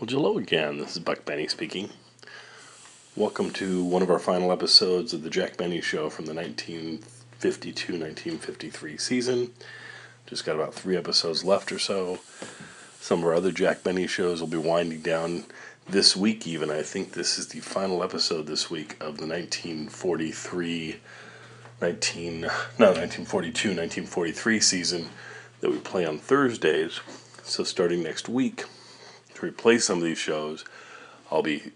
Well, hello again. This is Buck Benny speaking. Welcome to one of our final episodes of the Jack Benny Show from the 1952 1953 season. Just got about three episodes left or so. Some of our other Jack Benny shows will be winding down this week, even. I think this is the final episode this week of the 1943 19, no, 1942 1943 season that we play on Thursdays. So, starting next week, to replace some of these shows, I'll be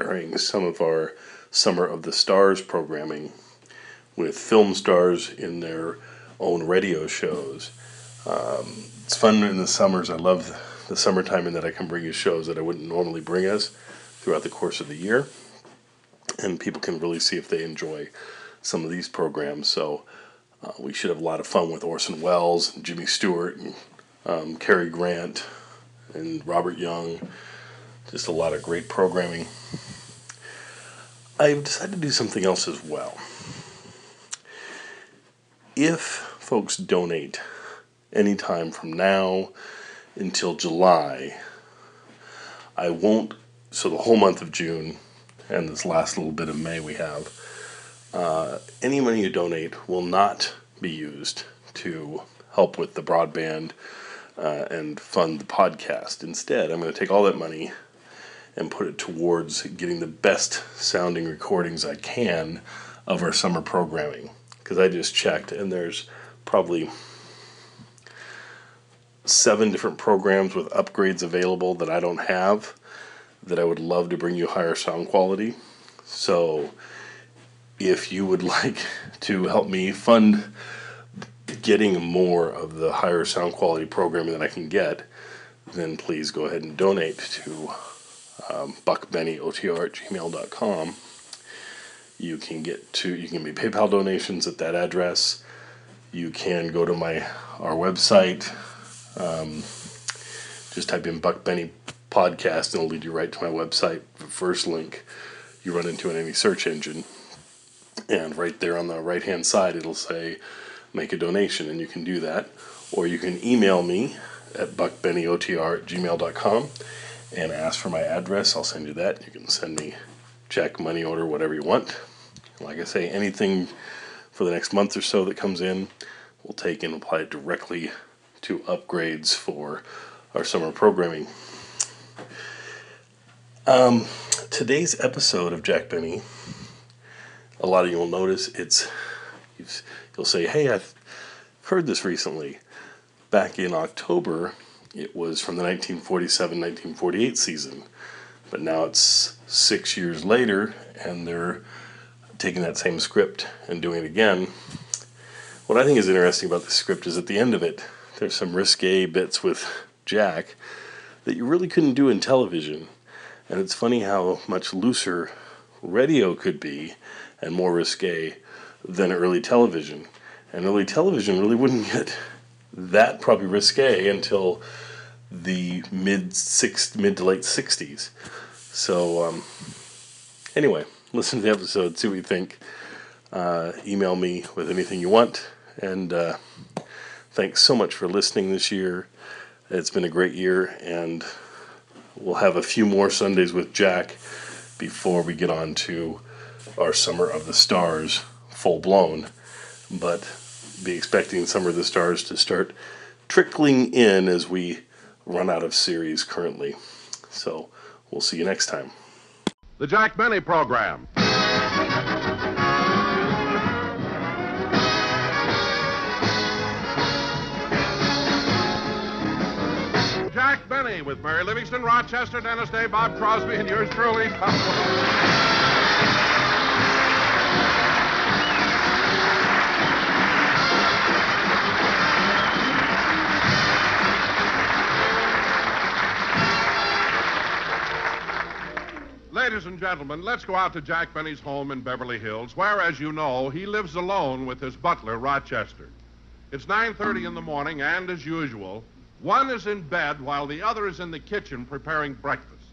airing some of our Summer of the Stars programming with film stars in their own radio shows. Um, it's fun in the summers. I love the summertime in that I can bring you shows that I wouldn't normally bring us throughout the course of the year. And people can really see if they enjoy some of these programs. So uh, we should have a lot of fun with Orson Welles, and Jimmy Stewart, and um, Cary Grant, and Robert Young. Just a lot of great programming. I've decided to do something else as well. If folks donate anytime from now until July, I won't, so the whole month of June and this last little bit of May we have, uh, any money you donate will not be used to help with the broadband uh, and fund the podcast. Instead, I'm going to take all that money and put it towards getting the best sounding recordings I can of our summer programming. Because I just checked, and there's probably seven different programs with upgrades available that I don't have that I would love to bring you higher sound quality. So, if you would like to help me fund getting more of the higher sound quality programming that I can get, then please go ahead and donate to um, buckbennyotr at gmail.com. You can get to you can be PayPal donations at that address. You can go to my our website. Um, just type in Buck Benny podcast and it'll lead you right to my website. The first link you run into in any search engine. And right there on the right hand side it'll say make a donation and you can do that. Or you can email me at buckbennyotr at gmail.com and ask for my address. I'll send you that. You can send me check, money order, whatever you want. Like I say, anything for the next month or so that comes in, we'll take and apply it directly to upgrades for our summer programming. Um, today's episode of Jack Benny, a lot of you will notice it's you'll say, "Hey, I've heard this recently." Back in October, it was from the 1947 1948 season, but now it's six years later and they're taking that same script and doing it again. What I think is interesting about the script is at the end of it, there's some risque bits with Jack that you really couldn't do in television. And it's funny how much looser radio could be and more risque than early television. And early television really wouldn't get that probably risque until the mid six mid to late sixties. So um, anyway, listen to the episode, see what you think. Uh, email me with anything you want, and uh, thanks so much for listening this year. It's been a great year, and we'll have a few more Sundays with Jack before we get on to our Summer of the Stars full blown. But be expecting some of the Stars to start trickling in as we run out of series currently. So we'll see you next time. The Jack Benny Program. Jack Benny with Mary Livingstone, Rochester, Dennis Day, Bob Crosby, and yours truly. Ladies and gentlemen, let's go out to Jack Benny's home in Beverly Hills, where, as you know, he lives alone with his butler, Rochester. It's 9.30 in the morning, and as usual, one is in bed while the other is in the kitchen preparing breakfast.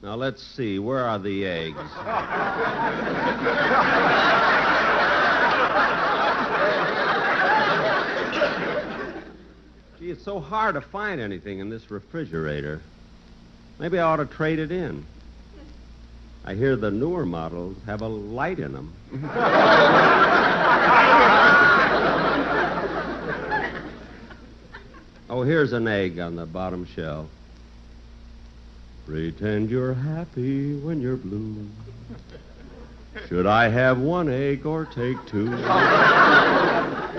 Now, let's see. Where are the eggs? Gee, it's so hard to find anything in this refrigerator. Maybe I ought to trade it in. I hear the newer models have a light in them. oh, here's an egg on the bottom shelf. Pretend you're happy when you're blue. Should I have one egg or take two?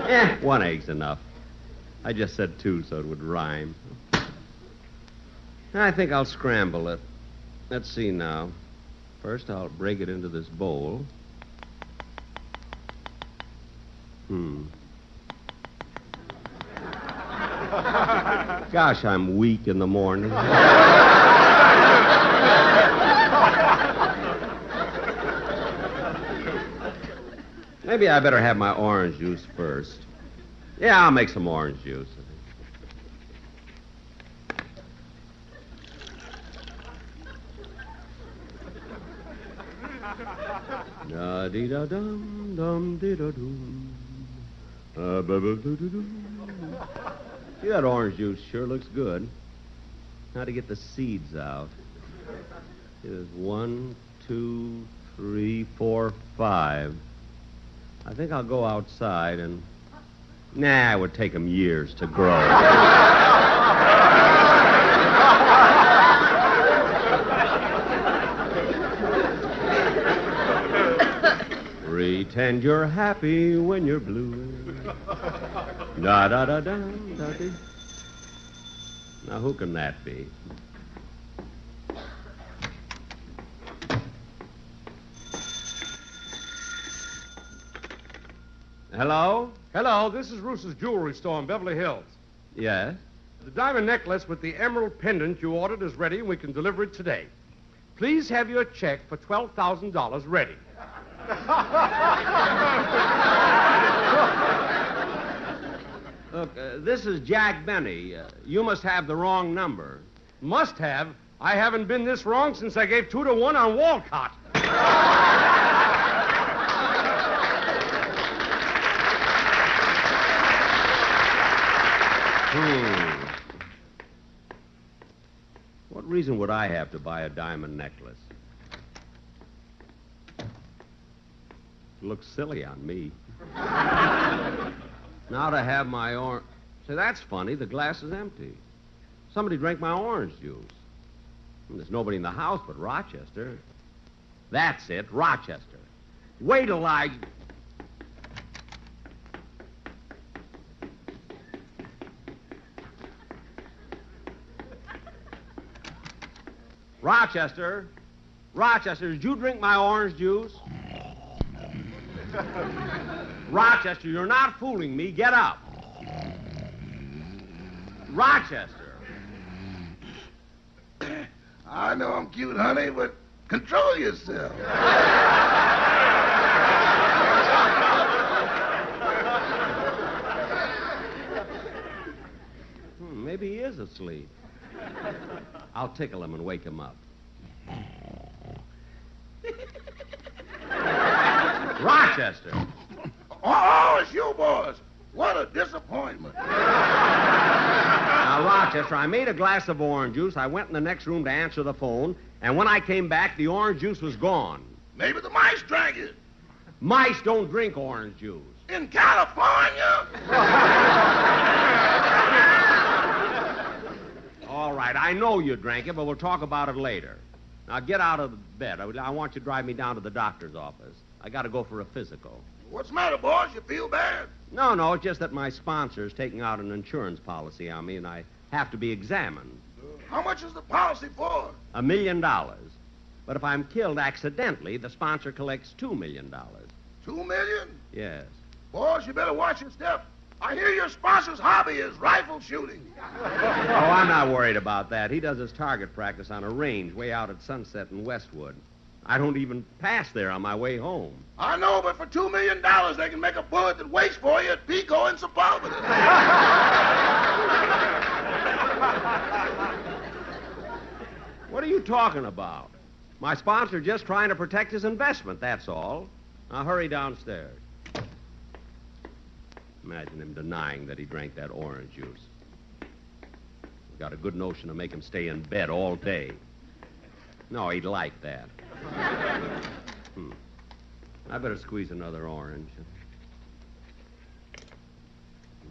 eh, one egg's enough. I just said two so it would rhyme. I think I'll scramble it. Let's see now. First, I'll break it into this bowl. Hmm. Gosh, I'm weak in the morning. Maybe I better have my orange juice first. Yeah, I'll make some orange juice. Da dee da dum dum dee da dum. That orange juice sure looks good. Now to get the seeds out. Here's one, two, three, four, five. I think I'll go outside and. Nah, it would take them years to grow. Pretend you're happy when you're blue. Da da da da da. Now who can that be? Hello? Hello, this is Roos's jewelry store in Beverly Hills. Yes. The diamond necklace with the emerald pendant you ordered is ready, and we can deliver it today. Please have your check for $12,000 ready. Look, uh, this is Jack Benny. Uh, you must have the wrong number. Must have. I haven't been this wrong since I gave two to one on Walcott. Hmm. What reason would I have to buy a diamond necklace? Looks silly on me. now to have my orange. Say, that's funny. The glass is empty. Somebody drank my orange juice. And there's nobody in the house but Rochester. That's it, Rochester. Wait till I. Rochester. Rochester, did you drink my orange juice? Rochester, you're not fooling me. Get up. Rochester. I know I'm cute, honey, but control yourself. Hmm, maybe he is asleep. I'll tickle him and wake him up. Rochester. Oh, it's you boys. What a disappointment. Now, Rochester, I made a glass of orange juice. I went in the next room to answer the phone, and when I came back, the orange juice was gone. Maybe the mice drank it. Mice don't drink orange juice. In California? All right, I know you drank it, but we'll talk about it later. Now, get out of bed. I, I want you to drive me down to the doctor's office. I got to go for a physical. What's the matter, boys? You feel bad? No, no, it's just that my sponsor's taking out an insurance policy on me, and I have to be examined. How much is the policy for? A million dollars. But if I'm killed accidentally, the sponsor collects two million dollars. Two million? Yes. Boys, you better watch your step. I hear your sponsor's hobby is rifle shooting. Oh, I'm not worried about that. He does his target practice on a range way out at Sunset in Westwood. I don't even pass there on my way home. I know, but for two million dollars, they can make a bullet that waits for you at Pico and Sepulveda. What are you talking about? My sponsor just trying to protect his investment, that's all. Now hurry downstairs. Imagine him denying that he drank that orange juice. Got a good notion to make him stay in bed all day. No, he'd like that. Hmm. I better squeeze another orange.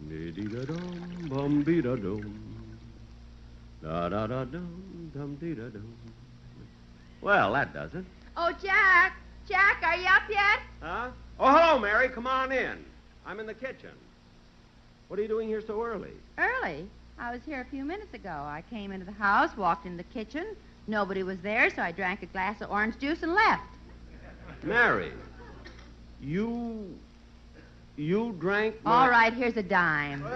Dee-dee-da-dum, bum-dee-da-dum. Da-da-da-dum, dum-dee-da-dum. Well, that does it. Oh, Jack! Jack, are you up yet? Huh? Oh, hello, Mary. Come on in. I'm in the kitchen. What are you doing here so early? Early. I was here a few minutes ago. I came into the house, walked in the kitchen. Nobody was there, so I drank a glass of orange juice and left. Mary, you. You drank. my- All right, here's a dime.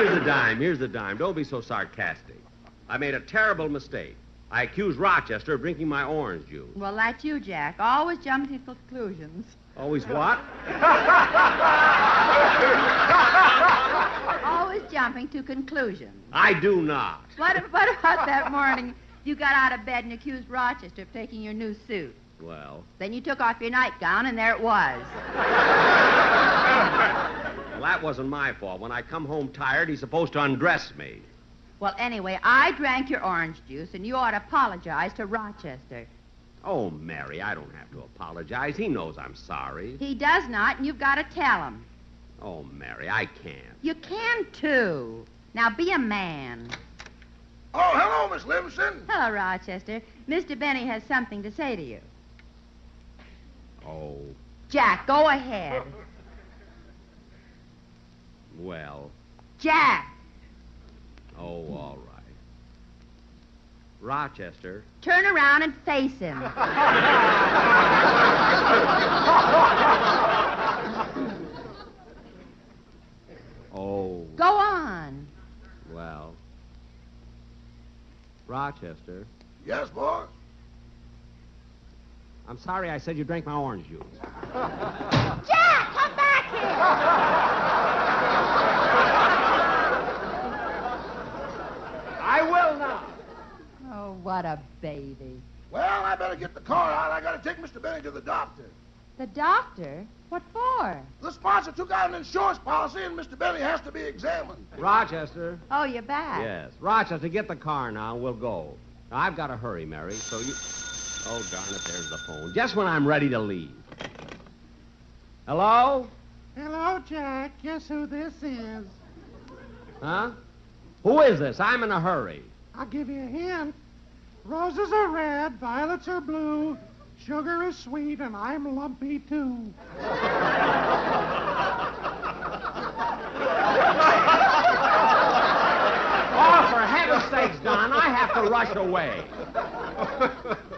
Here's a dime. Here's a dime. Don't be so sarcastic. I made a terrible mistake. I accused Rochester of drinking my orange juice. Well, that's you, Jack. Always jump to conclusions. Always what? Always jumping to conclusions. I do not. What, what about that morning you got out of bed and accused Rochester of taking your new suit? Well, Then you took off your nightgown, and there it was. well, that wasn't my fault. When I come home tired, he's supposed to undress me. Well, anyway, I drank your orange juice, and you ought to apologize to Rochester. Oh, Mary, I don't have to apologize. He knows I'm sorry. He does not, and you've got to tell him. Oh, Mary, I can't. You can, too. Now, be a man. Oh, hello, Miss Livingstone. Hello, Rochester. Mr. Benny has something to say to you. Oh, Jack, go ahead. well. Jack, Oh, all right. Rochester. turn around and face him. Oh, Go on. well. Rochester. Yes, boss. I'm sorry I said you drank my orange juice. Jack, come back here. I will now. Oh, what a baby. Well, I better get the car out. I gotta take Mr. Benny to the doctor. The doctor? What for? The sponsor took out an insurance policy, and Mr. Benny has to be examined. Rochester. Oh, you're back. Yes. Rochester, get the car now. We'll go. Now, I've got to hurry, Mary, so you. Oh, darn it, there's the phone. Just when I'm ready to leave. Hello? Hello, Jack. Guess who this is? Huh? Who is this? I'm in a hurry. I'll give you a hint. Roses are red, violets are blue, sugar is sweet, and I'm lumpy too. Oh, for heaven's sakes, Don, I have to rush away.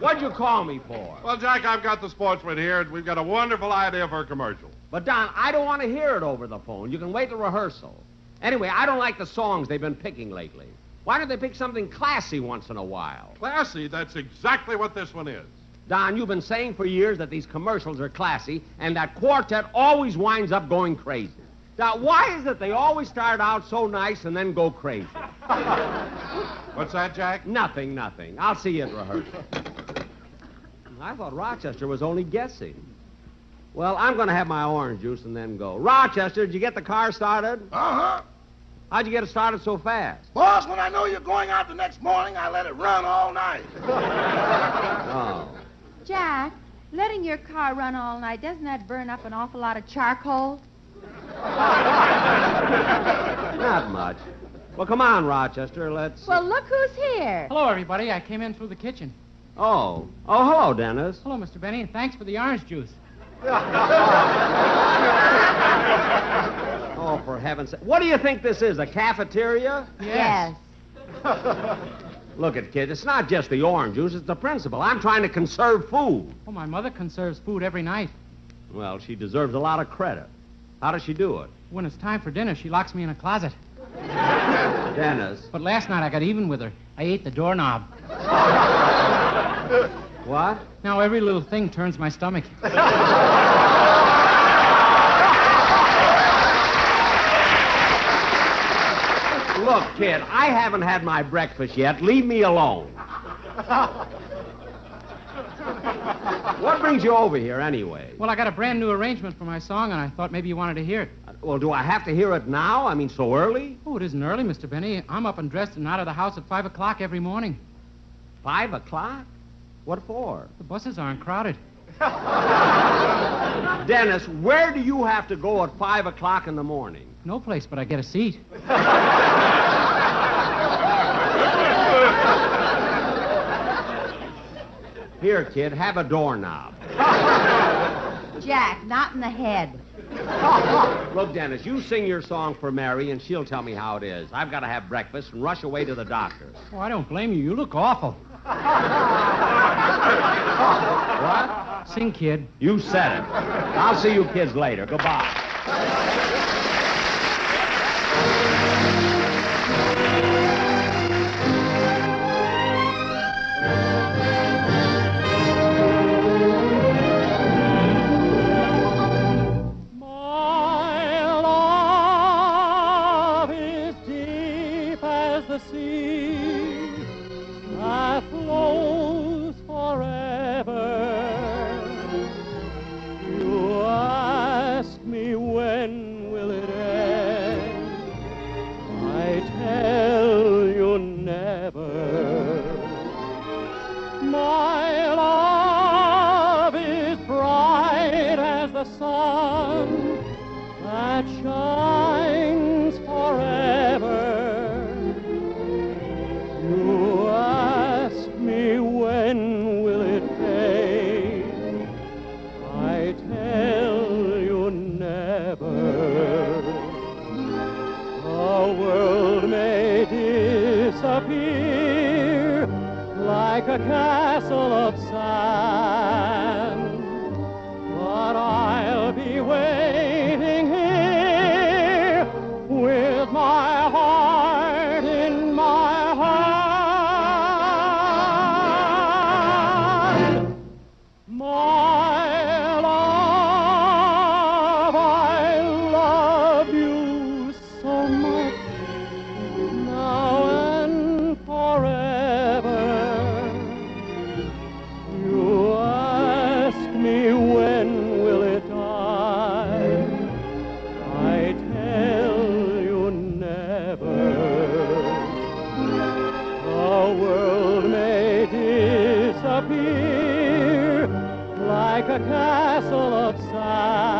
What'd you call me for? Well, Jack, I've got the Sportsmen here, and we've got a wonderful idea for a commercial. But, Don, I don't want to hear it over the phone. You can wait till rehearsal. Anyway, I don't like the songs they've been picking lately. Why don't they pick something classy once in a while? Classy, that's exactly what this one is. Don, you've been saying for years that these commercials are classy, and that quartet always winds up going crazy. Now, why is it they always start out so nice and then go crazy? What's that, Jack? Nothing, nothing. I'll see you at rehearsal. I thought Rochester was only guessing. Well, I'm going to have my orange juice and then go. Rochester, did you get the car started? Uh-huh. How'd you get it started so fast? Boss, when I know you're going out the next morning, I let it run all night. Oh. Jack, letting your car run all night, doesn't that burn up an awful lot of charcoal? Not much. Well, come on, Rochester. Let's. Well, look who's here. Hello, everybody. I came in through the kitchen. Oh. Oh, hello, Dennis. Hello, Mr. Benny, and thanks for the orange juice. Oh, for heaven's sake. What do you think this is, a cafeteria? Yes. Look at kid, it's not just the orange juice, it's the principle. I'm trying to conserve food. Oh, my mother conserves food every night. Well, she deserves a lot of credit. How does she do it? When it's time for dinner, she locks me in a closet. Dennis. But last night I got even with her. I ate the doorknob. What? Now every little thing turns my stomach. Look, kid, I haven't had my breakfast yet. Leave me alone. What brings you over here anyway? Well, I got a brand new arrangement for my song, and I thought maybe you wanted to hear it. Uh, well, do I have to hear it now? I mean, so early? Oh, it isn't early, Mr. Benny. I'm up and dressed and out of the house at 5 o'clock every morning. Five o'clock? What for? The buses aren't crowded. Dennis, where do you have to go at five o'clock in the morning? No place but I get a seat. Here, kid, have a doorknob. Jack, not in the head. Look, Dennis, you sing your song for Mary, and she'll tell me how it is. I've got to have breakfast and rush away to the doctor's. Oh, I don't blame you. You look awful. What? Sing, kid. You said it. I'll see you kids later. Goodbye. Like a castle of sand,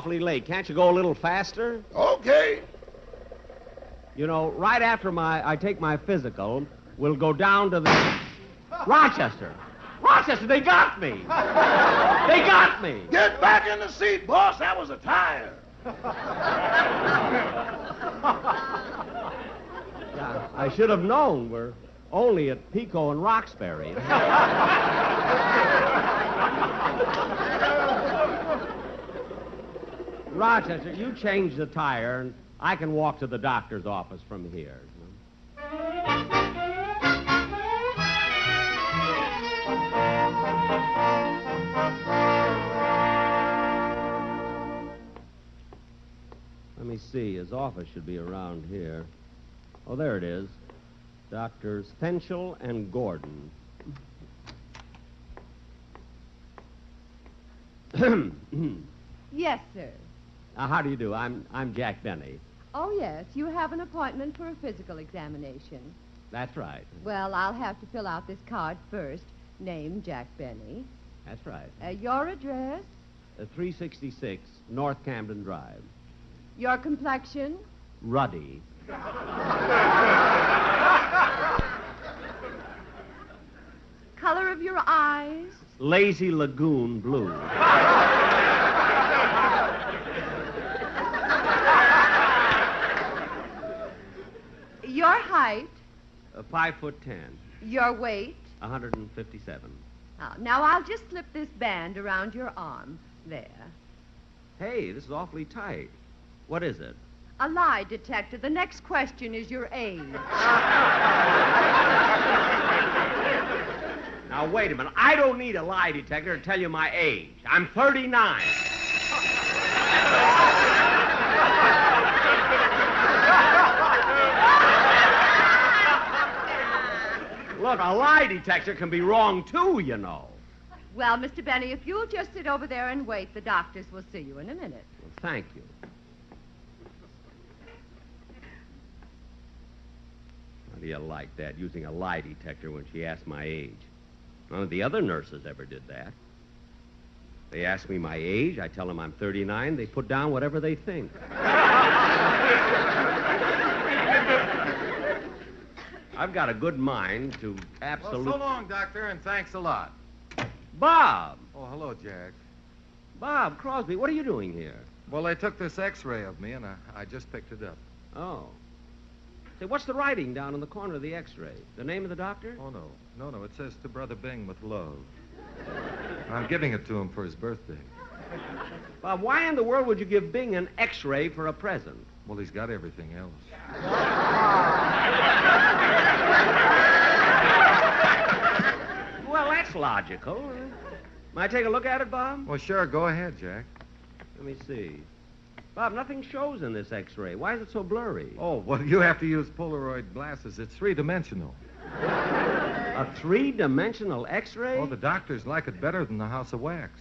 awfully late. Can't you go a little faster? Okay. You know, right after my I take my physical, we'll go down to the Rochester. Rochester, they got me. They got me. Get back in the seat, boss. That was a tire. Yeah, I should have known. We're only at Pico and Roxbury. Rochester, you change the tire, and I can walk to the doctor's office from here. Let me see. His office should be around here. Oh, there it is. Doctors Fenchel and Gordon. Yes, sir. Uh, how do you do? I'm I'm Jack Benny. Oh, yes. You have an appointment for a physical examination. That's right. Well, I'll have to fill out this card first. Name Jack Benny. That's right. Uh, your address, Uh, 366 North Camden Drive. your complexion, Ruddy. color of your eyes, Lazy Lagoon Blue. Your height, Uh, five foot ten. your weight. 157. Now, now I'll just slip this band around your arm. There. Hey, this is awfully tight. What is it? A lie detector. The next question is your age. Now, wait a minute. I don't need a lie detector to tell you my age. I'm 39. Look, a lie detector can be wrong, too, you know. Well, Mr. Benny, if you'll just sit over there and wait, the doctors will see you in a minute. Well, thank you. How do you like that, using a lie detector when she asked my age? None of the other nurses ever did that. They ask me my age, I tell them I'm 39, they put down whatever they think. I've got a good mind to absolutely. Well, so long, Doctor, and thanks a lot. Bob! Oh, hello, Jack. Bob Crosby, what are you doing here? Well, they took this x-ray of me, and I, I just picked it up. Oh. Say, what's the writing down in the corner of the x-ray? The name of the doctor? Oh, no. No, no, it says to Brother Bing with love. I'm giving it to him for his birthday. Bob, why in the world would you give Bing an x-ray for a present? Well, he's got everything else. Well, that's logical. Might I take a look at it, Bob? Well, sure, go ahead, Jack. Let me see. Bob, nothing shows in this x-ray. Why is it so blurry? Oh, well, you have to use Polaroid glasses. It's three-dimensional. A three-dimensional x-ray? Oh, the doctors like it better than the House of Wax.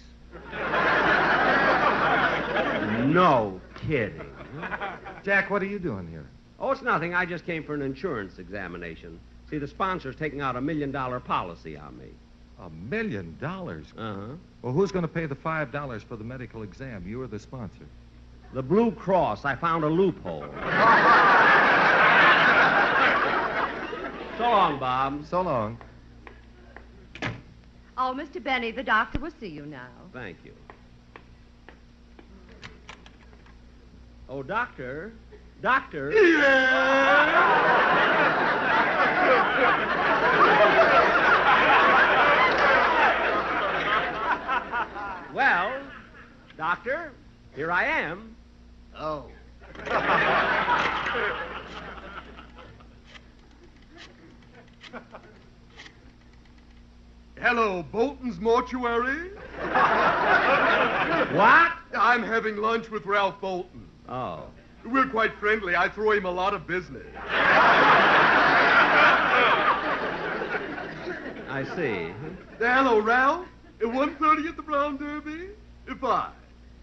No kidding. Jack, what are you doing here? Oh, it's nothing. I just came for an insurance examination. See, the sponsor's taking out a million-dollar policy on me. A million dollars? Uh-huh. Well, who's going to pay the five dollars for the medical exam? You or the sponsor? The Blue Cross. I found a loophole. so long, Bob. So long. Oh, Mr. Benny, the doctor will see you now. Thank you. Oh, doctor. Doctor. well, doctor, here I am. Oh. Hello, Bolton's Mortuary. What? I'm having lunch with Ralph Bolton. Oh. We're quite friendly. I throw him a lot of business. I see. Hello, Ralph. At 1.30 at the Brown Derby? Fine.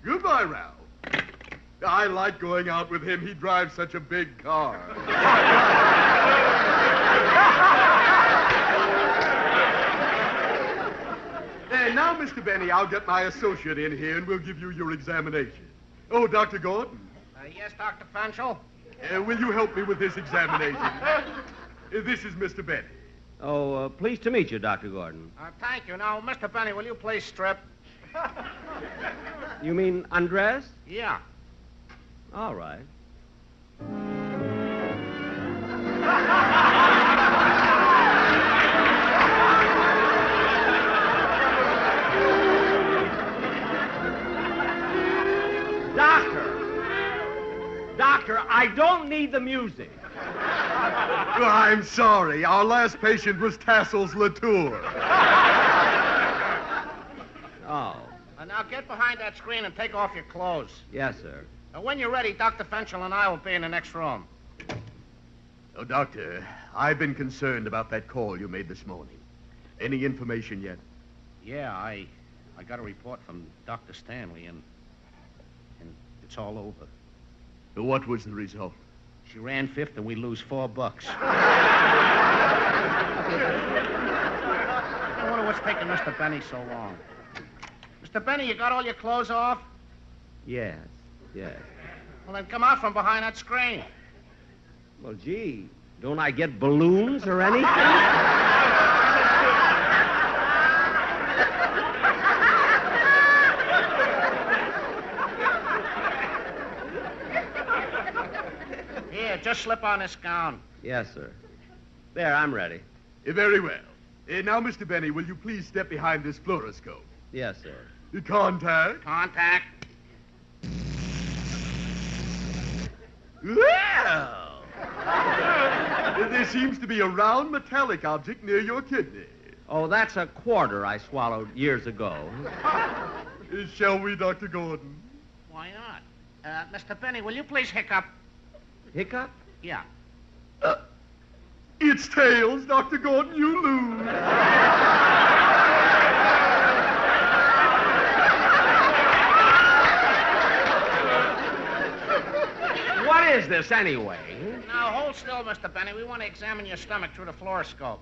Goodbye, Ralph. I like going out with him. He drives such a big car. And now, Mr. Benny, I'll get my associate in here and we'll give you your examination. Oh, Dr. Gordon, yes, Dr. Fenchel? uh, will you help me with this examination? Uh, this is Mr. Benny. Oh, uh, pleased to meet you, Dr. Gordon. Uh, thank you. Now, Mr. Benny, will you please strip? You mean undress? Yeah. All right. Doctor! Doctor, I don't need the music. I'm sorry. Our last patient was Tassels Latour. Oh, Uh, now get behind that screen and take off your clothes. yes, sir. Uh, when you're ready, Dr. Fenchel and I will be in the next room. Oh, Doctor, I've been concerned about that call you made this morning. Any information yet? Yeah, I I got a report from Dr. Stanley, and and it's all over. What was the result? She ran fifth, and we lose four bucks. I wonder what's taking Mr. Benny so long. Mr. Benny, you got all your clothes off? Yes, yes. Well, then come out from behind that screen. Well, gee, don't I get balloons or anything? Here, just slip on this gown. yes, sir. There, I'm ready. Eh, very well. Eh, now, Mr. Benny, will you please step behind this fluoroscope? Yes, sir. Eh, Contact. Contact. Well! There seems to be a round metallic object near your kidney. Oh, that's a quarter I swallowed years ago. Shall we, Dr. Gordon? Why not? Uh, Mr. Benny, will you please hiccup? Hiccup? Yeah. Uh, it's tails, Dr. Gordon. You lose. What is this, anyway? Now, hold still, Mr. Benny. We want to examine your stomach through the fluoroscope.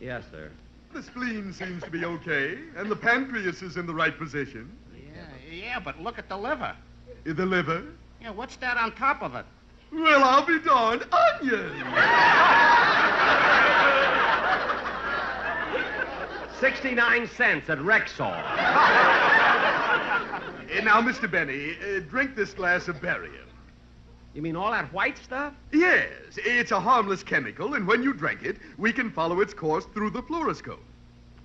Yes, sir. The spleen seems to be okay, and the pancreas is in the right position. Yeah, yeah, but look at the liver. The liver? Yeah, what's that on top of it? Well, I'll be darned. Onion! 69 cents at Rexall. Now, Mr. Benny, uh, drink this glass of barium. You mean all that white stuff? Yes, it's a harmless chemical, and when you drink it, we can follow its course through the fluoroscope.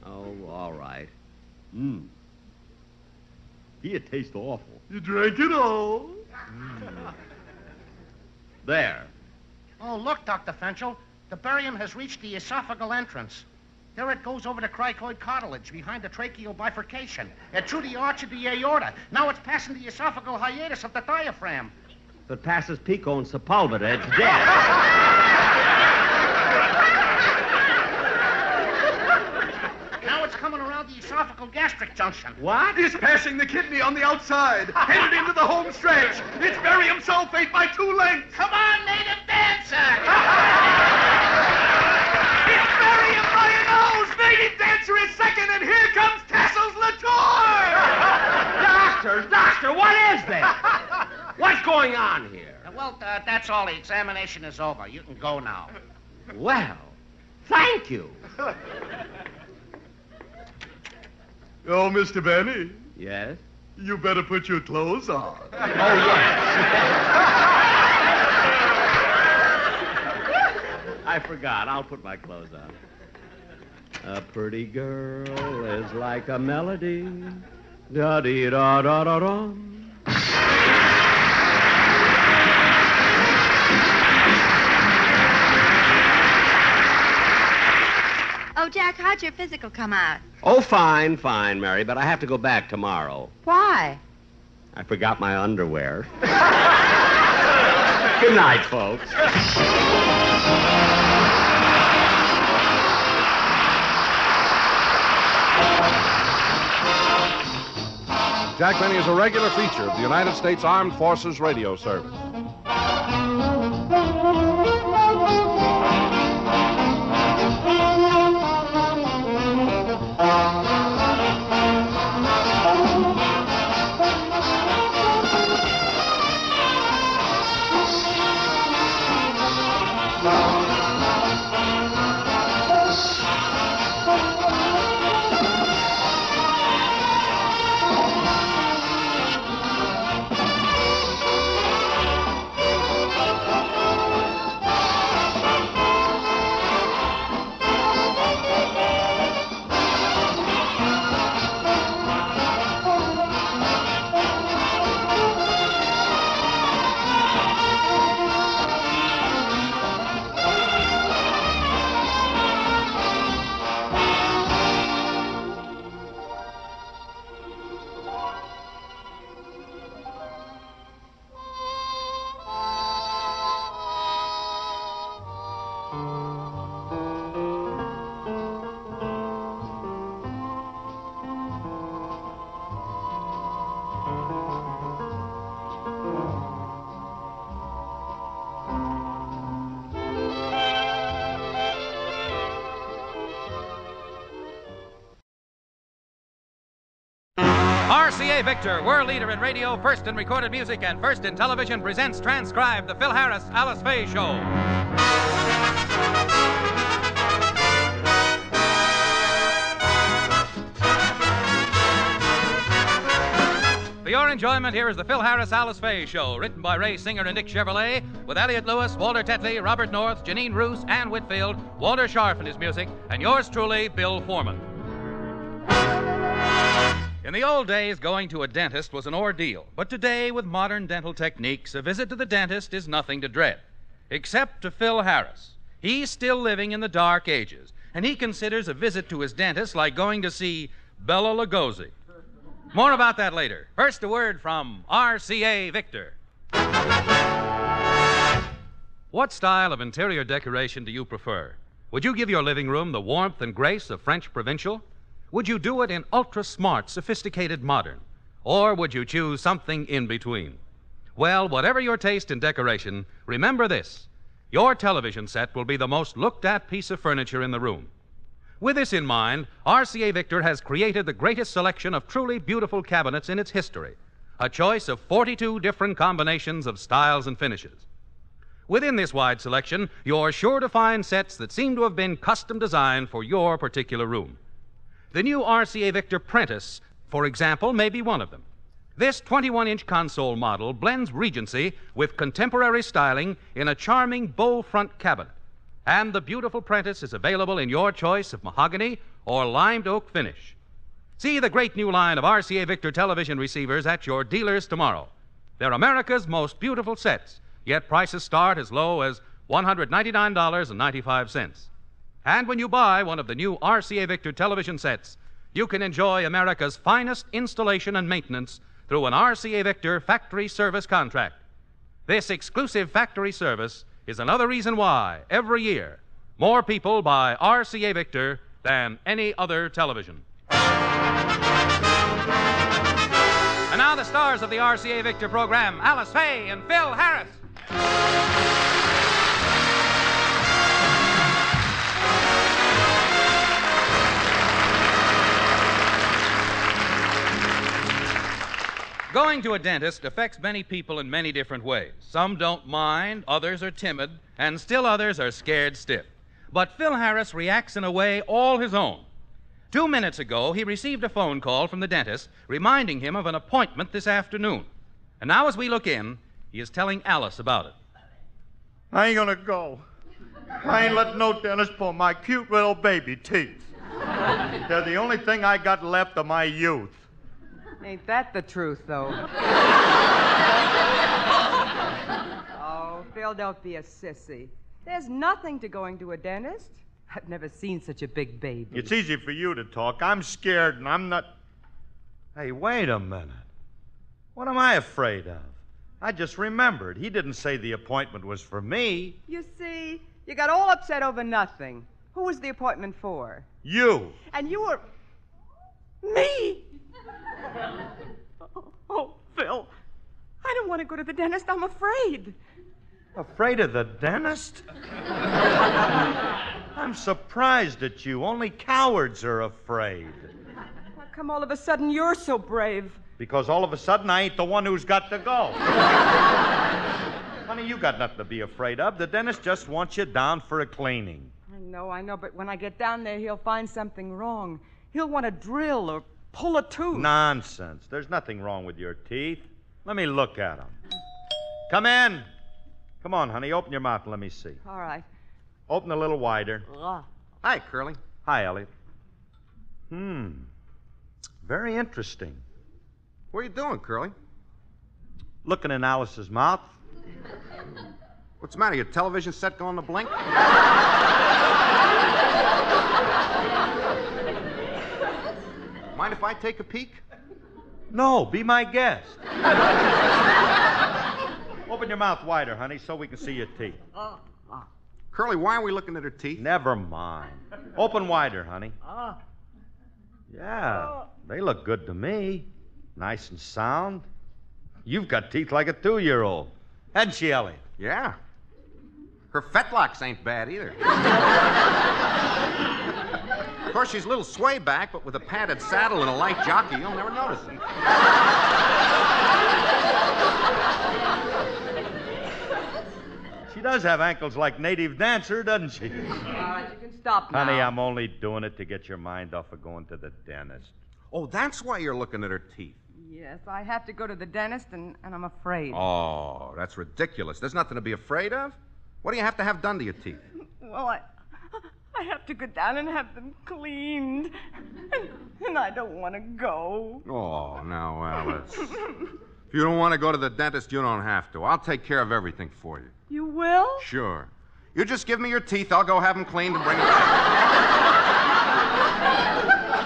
Oh, all right. Mmm. It tastes awful. You drank it all. There. Oh, look, Dr. Fenchel. The barium has reached the esophageal entrance. There it goes over the cricoid cartilage behind the tracheal bifurcation and through the arch of the aorta. Now it's passing the esophageal hiatus of the diaphragm. If it passes Pico and Sepulveda, it's dead. Now it's coming around the esophageal gastric junction. what? It's passing the kidney on the outside, headed into the home stretch. It's barium sulfate by two lengths. Come on, native dancer! It's barium by a nose. Native dancer is second, and here comes Tassel's Latour. Doctor, doctor, what is this? What's going on here? well, uh, that's all. The examination is over. You can go now. Well, thank you. Oh, Mr. Benny, Yes? you better put your clothes on. Oh, yes. I forgot. I'll put my clothes on. A pretty girl is like a melody. Da da da Oh, Jack, how'd your physical come out? Oh, fine, fine, Mary, but I have to go back tomorrow. Why? I forgot my underwear. Good night, folks. Jack Benny is a regular feature of the United States Armed Forces Radio Service. RCA Victor, world leader in radio, first in recorded music, and first in television, presents transcribed the Phil Harris Alice Faye Show. For your enjoyment, here is the Phil Harris Alice Faye Show, written by Ray Singer and Dick Chevillat, with Elliot Lewis, Walter Tetley, Robert North, Janine Roos, Ann Whitfield, Walter Scharf and his music, and yours truly, Bill Forman. In the old days, going to a dentist was an ordeal, but today, with modern dental techniques, a visit to the dentist is nothing to dread. Except to Phil Harris. He's still living in the dark ages, and he considers a visit to his dentist like going to see Bela Lugosi. More about that later. First, a word from RCA Victor. What style of interior decoration do you prefer? Would you give your living room the warmth and grace of French provincial? Would you do it in ultra smart, sophisticated modern? Or would you choose something in between? Well, whatever your taste in decoration, remember this your television set will be the most looked at piece of furniture in the room. With this in mind, RCA Victor has created the greatest selection of truly beautiful cabinets in its history, a choice of 42 different combinations of styles and finishes. Within this wide selection, you're sure to find sets that seem to have been custom designed for your particular room. The new RCA Victor Prentice, for example, may be one of them. This 21 inch console model blends Regency with contemporary styling in a charming bow front cabinet. And the beautiful Prentice is available in your choice of mahogany or limed oak finish. See the great new line of RCA Victor television receivers at your dealers tomorrow. They're America's most beautiful sets, yet prices start as low as $199.95. And when you buy one of the new RCA Victor television sets, you can enjoy America's finest installation and maintenance through an RCA Victor factory service contract. This exclusive factory service is another reason why, every year, more people buy RCA Victor than any other television. And now the stars of the RCA Victor program, Alice Faye and Phil Harris. Going to a dentist affects many people in many different ways. Some don't mind, others are timid, and still others are scared stiff. But Phil Harris reacts in a way all his own. Two minutes ago, he received a phone call from the dentist reminding him of an appointment this afternoon. And now, as we look in, he is telling Alice about it. I ain't gonna go. I ain't letting no dentist pull my cute little baby teeth. They're the only thing I got left of my youth. Ain't that the truth, though? oh, Phil, don't be a sissy. There's nothing to going to a dentist. I've never seen such a big baby. It's easy for you to talk. I'm scared and I'm not. Hey, wait a minute. What am I afraid of? I just remembered. He didn't say the appointment was for me. You see, you got all upset over nothing. Who was the appointment for? You. And you were. Me? Oh, Phil, I don't want to go to the dentist. I'm afraid. Afraid of the dentist? I'm surprised at you. Only cowards are afraid. How come all of a sudden you're so brave? Because all of a sudden I ain't the one who's got to go. Honey, you got nothing to be afraid of. The dentist just wants you down for a cleaning. I know, I know, but when I get down there, he'll find something wrong. He'll want to drill or pull a tooth. Nonsense. There's nothing wrong with your teeth. Let me look at them. Come in. Come on, honey. Open your mouth and let me see. All right. Open a little wider. Ugh. Hi, Curly. Hi, Elliot. Hmm. Very interesting. What are you doing, Curly? Looking in Alice's mouth. What's the matter? Your television set going to blink? Mind if I take a peek? No, be my guest. Open your mouth wider, honey, so we can see your teeth. Uh, uh. Curly, why are we looking at her teeth? Never mind. Open wider, honey. Uh. Yeah, they look good to me. Nice and sound. You've got teeth like a two year old. Hadn't she, Elliot? Yeah. Her fetlocks ain't bad either. of course, she's a little sway back, but with a padded saddle and a light jockey, you'll never notice it. She does have ankles like Native Dancer, doesn't she? All right, you can stop now. Honey, I'm only doing it to get your mind off of going to the dentist. Oh, that's why you're looking at her teeth. Yes, I have to go to the dentist, and, and I'm afraid. Oh, that's ridiculous. There's nothing to be afraid of. What do you have to have done to your teeth? Well, I, I have to go down and have them cleaned, and, and I don't want to go. Oh, now, Alice. if you don't want to go to the dentist, you don't have to. I'll take care of everything for you. You will? Sure. You just give me your teeth. I'll go have them cleaned and bring them back.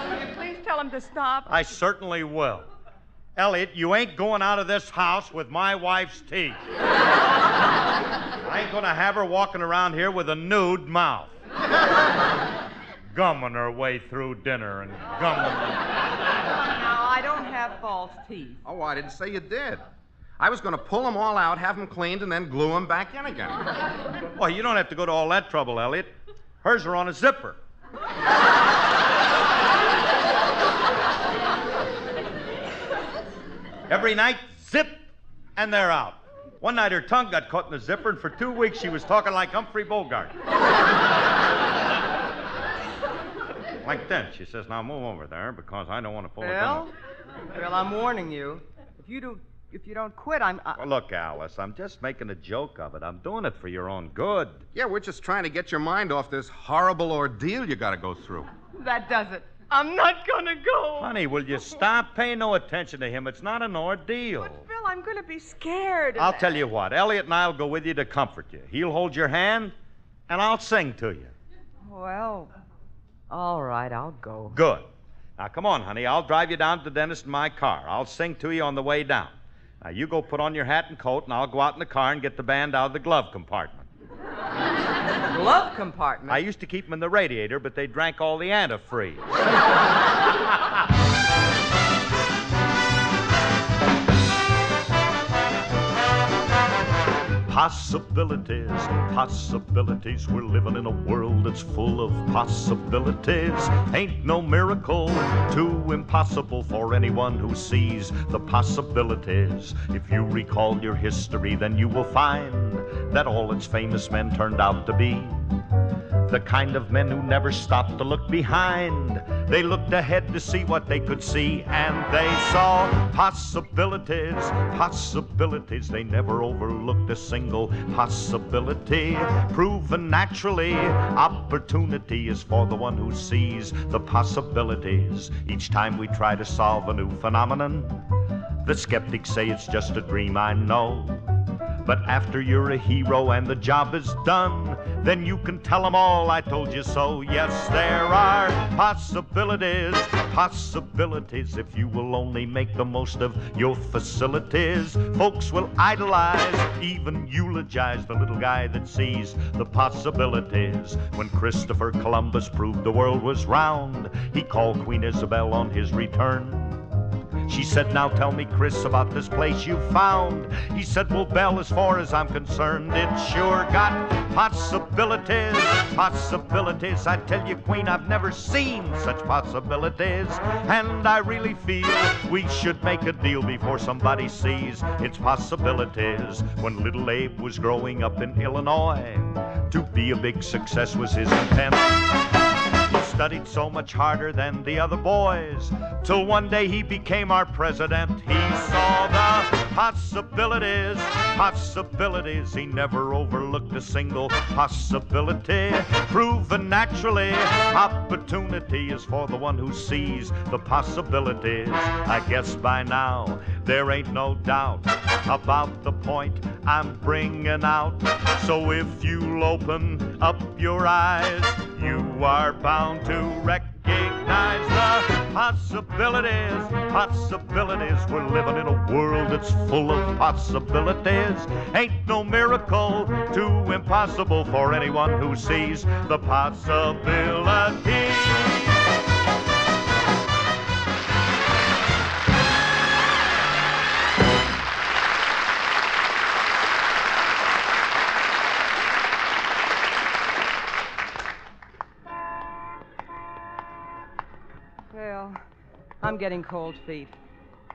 Will you please tell him to stop? I certainly will. Elliot, you ain't going out of this house with my wife's teeth. I ain't gonna have her walking around here with a nude mouth. Gumming her way through dinner and gumming. Now, I don't have false teeth. Oh, I didn't say you did. I was going to pull them all out, have them cleaned, and then glue them back in again. Well, you don't have to go to all that trouble, Elliot. Hers are on a zipper. Every night, zip, and they're out. One night her tongue got caught in the zipper, and for two weeks she was talking like Humphrey Bogart. like this. She says, Now move over there because I don't want to pull a Bill? gun. Bill, I'm warning you. If you do, if you don't quit, I'm. I... Well, look, Alice, I'm just making a joke of it. I'm doing it for your own good. Yeah, we're just trying to get your mind off this horrible ordeal you got to go through. That does it. I'm not gonna go. Honey, will you stop paying no attention to him? It's not an ordeal. Bill, I'm gonna be scared. I'll tell you what, Elliot and I'll go with you to comfort you. He'll hold your hand, and I'll sing to you. Well, all right, I'll go. Good. Now, come on, honey. I'll drive you down to the dentist in my car. I'll sing to you on the way down. Now, you go put on your hat and coat, and I'll go out in the car and get the band out of the glove compartment. Glove compartment. I used to keep them in the radiator, but they drank all the antifreeze. Possibilities, possibilities. We're living in a world that's full of possibilities. Ain't no miracle too impossible for anyone who sees the possibilities. If you recall your history, then you will find that all its famous men turned out to be the kind of men who never stopped to look behind. They looked ahead to see what they could see, and they saw possibilities, possibilities. They never overlooked a single possibility. Proven naturally, opportunity is for the one who sees the possibilities. Each time we try to solve a new phenomenon, the skeptics say it's just a dream, I know. But after you're a hero and the job is done, then you can tell them all I told you so. Yes, there are possibilities, possibilities if you will only make the most of your facilities. Folks will idolize, even eulogize the little guy that sees the possibilities. When Christopher Columbus proved the world was round, he called Queen Isabel on his return. She said, Now tell me, Chris, about this place you found. He said, Well, Belle, as far as I'm concerned, it sure got possibilities, possibilities. I tell you, Queen, I've never seen such possibilities. And I really feel we should make a deal before somebody sees its possibilities. When little Abe was growing up in Illinois, to be a big success was his intent. Studied so much harder than the other boys, till one day he became our president. He saw the possibilities, possibilities. He never overlooked a single possibility. Proven naturally, opportunity is for the one who sees the possibilities. I guess by now there ain't no doubt about the point I'm bringing out. So if you'll open up your eyes, you are bound to recognize the possibilities, possibilities. We're living in a world that's full of possibilities. Ain't no miracle too impossible for anyone who sees the possibilities. I'm getting cold feet.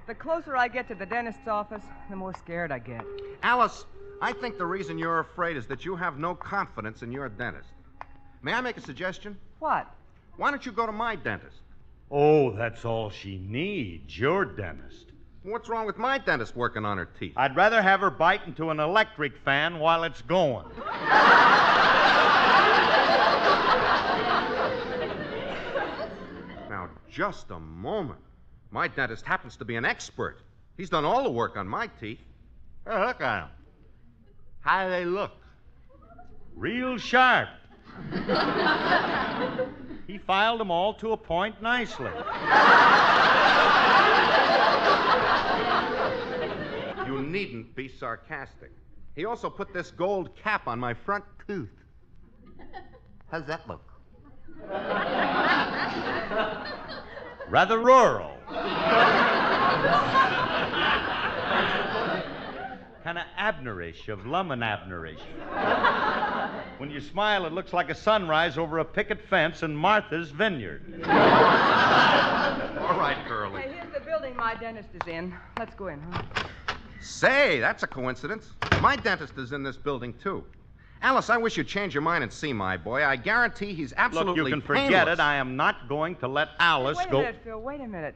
The closer I get to the dentist's office, the more scared I get. Alice, I think the reason you're afraid is that you have no confidence in your dentist. May I make a suggestion? What? Why don't you go to my dentist? Oh, that's all she needs, your dentist. What's wrong with my dentist working on her teeth? I'd rather have her bite into an electric fan while it's going. Just a moment. My dentist happens to be an expert. He's done all the work on my teeth. Hey, look at 'em. How do they look? Real sharp. he filed them all to a point nicely. You needn't be sarcastic. He also put this gold cap on my front tooth. How's that look? Rather rural. kind of Abnerish, of Lum and Abnerish. when you smile, it looks like a sunrise over a picket fence in Martha's Vineyard. All right, Curly. Hey, here's the building my dentist is in. Let's go in, huh? Say, that's a coincidence. My dentist is in this building, too. Alice, I wish you'd change your mind and see my boy. I guarantee he's absolutely Look, you can forget painless. it. I am not going to let Alice wait a go. minute, Phil. Wait a minute.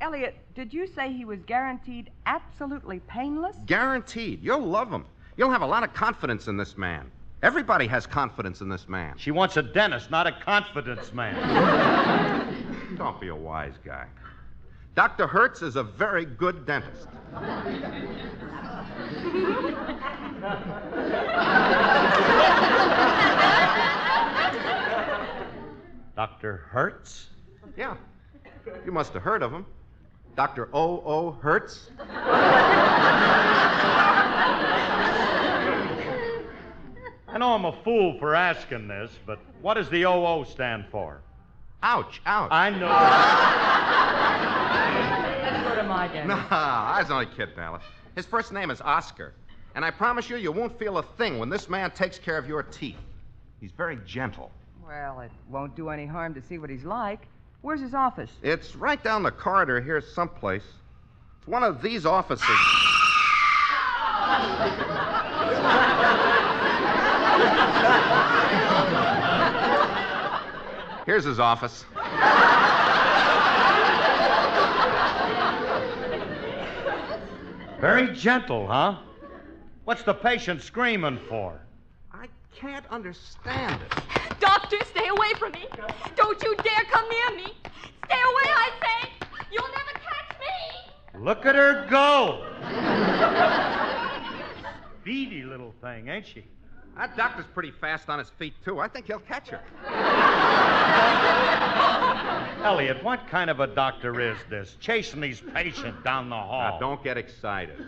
Elliot, did you say he was guaranteed absolutely painless? Guaranteed. You'll love him. You'll have a lot of confidence in this man. Everybody has confidence in this man. She wants a dentist, not a confidence man. Don't be a wise guy. Dr. Hertz is a very good dentist. Dr. Hertz? Yeah. You must have heard of him. Dr. O. O. Hertz. I know I'm a fool for asking this, but what does the OO stand for? Ouch, ouch. I know. Let's go to my dentist. Nah, I was only kidding, Alice. His first name is Oscar. And I promise you, you won't feel a thing when this man takes care of your teeth. He's very gentle. Well, it won't do any harm to see what he's like. Where's his office? It's right down the corridor here someplace. It's one of these offices. Here's his office. Very gentle, huh? What's the patient screaming for? I can't understand it. Doctor, stay away from me. Don't you dare come near me. Stay away, I say. You'll never catch me. Look at her go. Speedy little thing, ain't she? That doctor's pretty fast on his feet, too. I think he'll catch her. Elliot, what kind of a doctor is this? Chasing these patients down the hall. Now, don't get excited.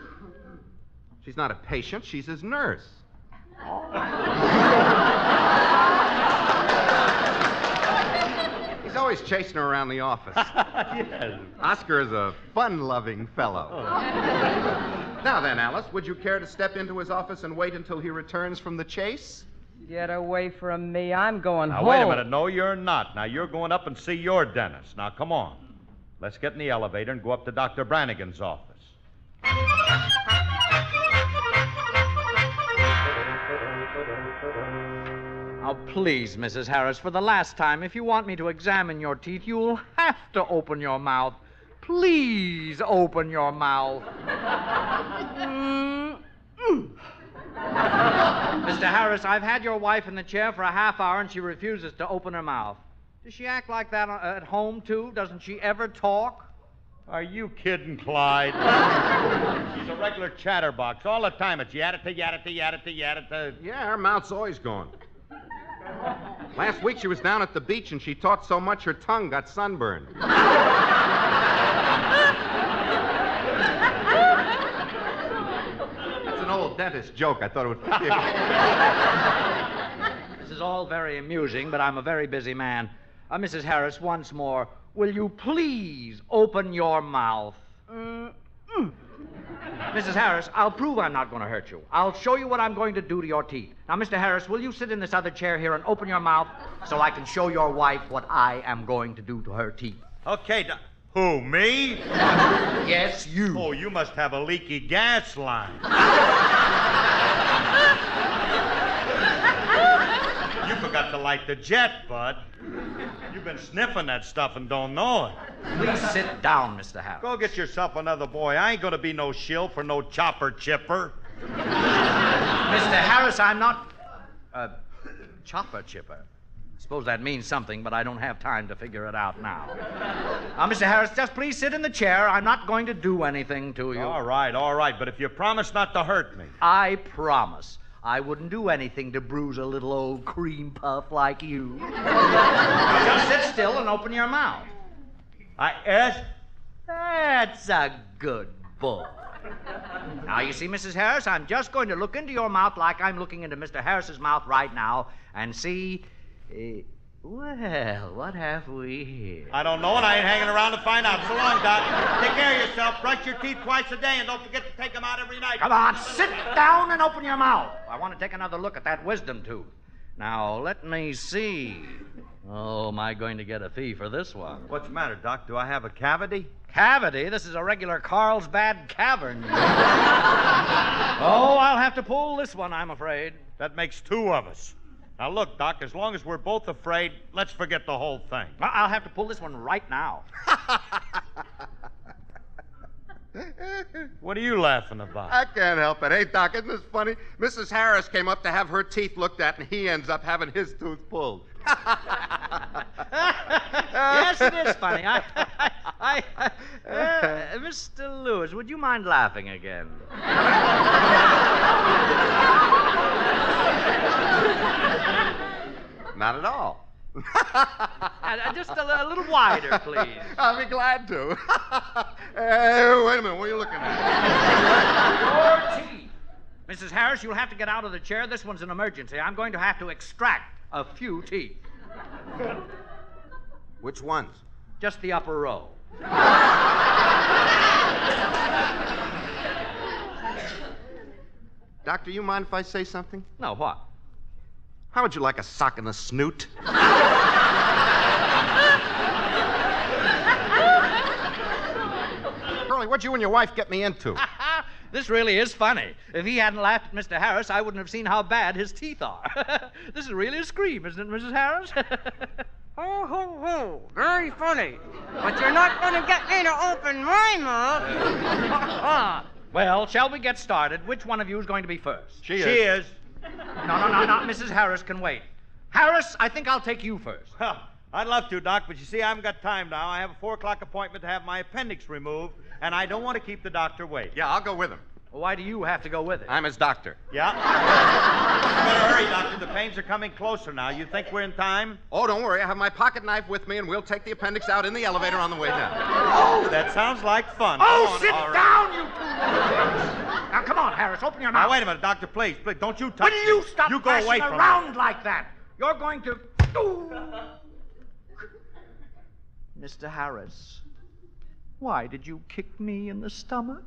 She's not a patient, she's his nurse. He's always chasing her around the office. yes. Oscar is a fun loving fellow. Oh. Now then, Alice, would you care to step into his office and wait until he returns from the chase? Get away from me. I'm going Now, home. wait a minute. No, you're not. Now, you're going up and see your dentist. Now, come on. Let's get in the elevator and go up to Dr. Brannigan's office. Now, please, Mrs. Harris, for the last time, if you want me to examine your teeth, you'll have to open your mouth. Please open your mouth. Mr. Harris, I've had your wife in the chair for a half hour and she refuses to open her mouth. Does she act like that uh, at home, too? Doesn't she ever talk? Are you kidding, Clyde? She's a regular chatterbox. All the time it's yatta yatta yatta yatta. Yeah, her mouth's always going. Last week she was down at the beach and she talked so much her tongue got sunburned. That's an old dentist joke. I thought it would fit. This is all very amusing, but I'm a very busy man. Uh, Mrs. Harris, once more, will you please open your mouth? Mm, mm. Mrs. Harris, I'll prove I'm not going to hurt you. I'll show you what I'm going to do to your teeth. Now, Mr. Harris, will you sit in this other chair here and open your mouth so I can show your wife what I am going to do to her teeth? Okay, doc. Who, me? yes, you. Oh, you must have a leaky gas line. you forgot to light the jet, Bud. You've been sniffing that stuff and don't know it. Please sit down, Mr. Harris. Go get yourself another boy. I ain't gonna be no shill for no chopper chipper. Mr. Harris, I'm not. a chopper chipper. I suppose that means something, but I don't have time to figure it out now. Uh, now, Mr. Harris, just please sit in the chair. I'm not going to do anything to you. All right, all right, but if you promise not to hurt me. I promise. I wouldn't do anything to bruise a little old cream puff like you. just sit still and open your mouth. I asked. That's a good boy. Now, you see, Mrs. Harris, I'm just going to look into your mouth like I'm looking into Mr. Harris's mouth right now and see. Uh, well, what have we here? I don't know, and I ain't hanging around to find out. So long, Doc. Take care of yourself. Brush your teeth twice a day, and don't forget to take them out every night. Come on, sit down and open your mouth. I want to take another look at that wisdom tooth. Now, let me see. Oh, am I going to get a fee for this one? What's the matter, Doc? Do I have a cavity? Cavity? This is a regular Carlsbad Cavern. oh, I'll have to pull this one, I'm afraid. That makes two of us. Now, look, Doc, as long as we're both afraid, let's forget the whole thing. I- I'll have to pull this one right now. What are you laughing about? I can't help it. Hey, Doc, isn't this funny? Mrs. Harris came up to have her teeth looked at, and he ends up having his tooth pulled. yes, it is funny. I, I, I uh, Mr. Lewis, would you mind laughing again? Not at all. Uh, just a, a little wider, please. I'll be glad to. hey, wait a minute. What are you looking at? Your teeth. Mrs. Harris, you'll have to get out of the chair. This one's an emergency. I'm going to have to extract a few teeth. Which ones? Just the upper row. Doctor, you mind if I say something? No, what? How would you like a sock in the snoot? Curly, what'd you and your wife get me into? This really is funny. If he hadn't laughed at Mr. Harris, I wouldn't have seen how bad his teeth are. this is really a scream, isn't it, Mrs. Harris? Ho, ho, ho. Very funny. But you're not going to get me to open my mouth. Ah, ah. well, shall we get started? Which one of you is going to be first? She is. No, no, no, not Mrs. Harris can wait. Harris, I think I'll take you first. Huh. I'd love to, Doc, but you see, I haven't got time now. I have a four o'clock appointment to have my appendix removed, and I don't want to keep the doctor waiting. Yeah, I'll go with him. Why do you have to go with it? I'm his doctor. Yeah? you better hurry, Doctor. The pains are coming closer now. You think we're in time? Oh, don't worry. I have my pocket knife with me, and we'll take the appendix out in the elevator on the way down. Oh, that sounds like fun. Oh, on, sit all right. down, you two! now, come on, Harris, open your mouth. Now, wait a minute, Doctor, please. Please, don't you touch Will you me. stop You go flashing away from around me. like that? You're going to. Mr. Harris, why did you kick me in the stomach?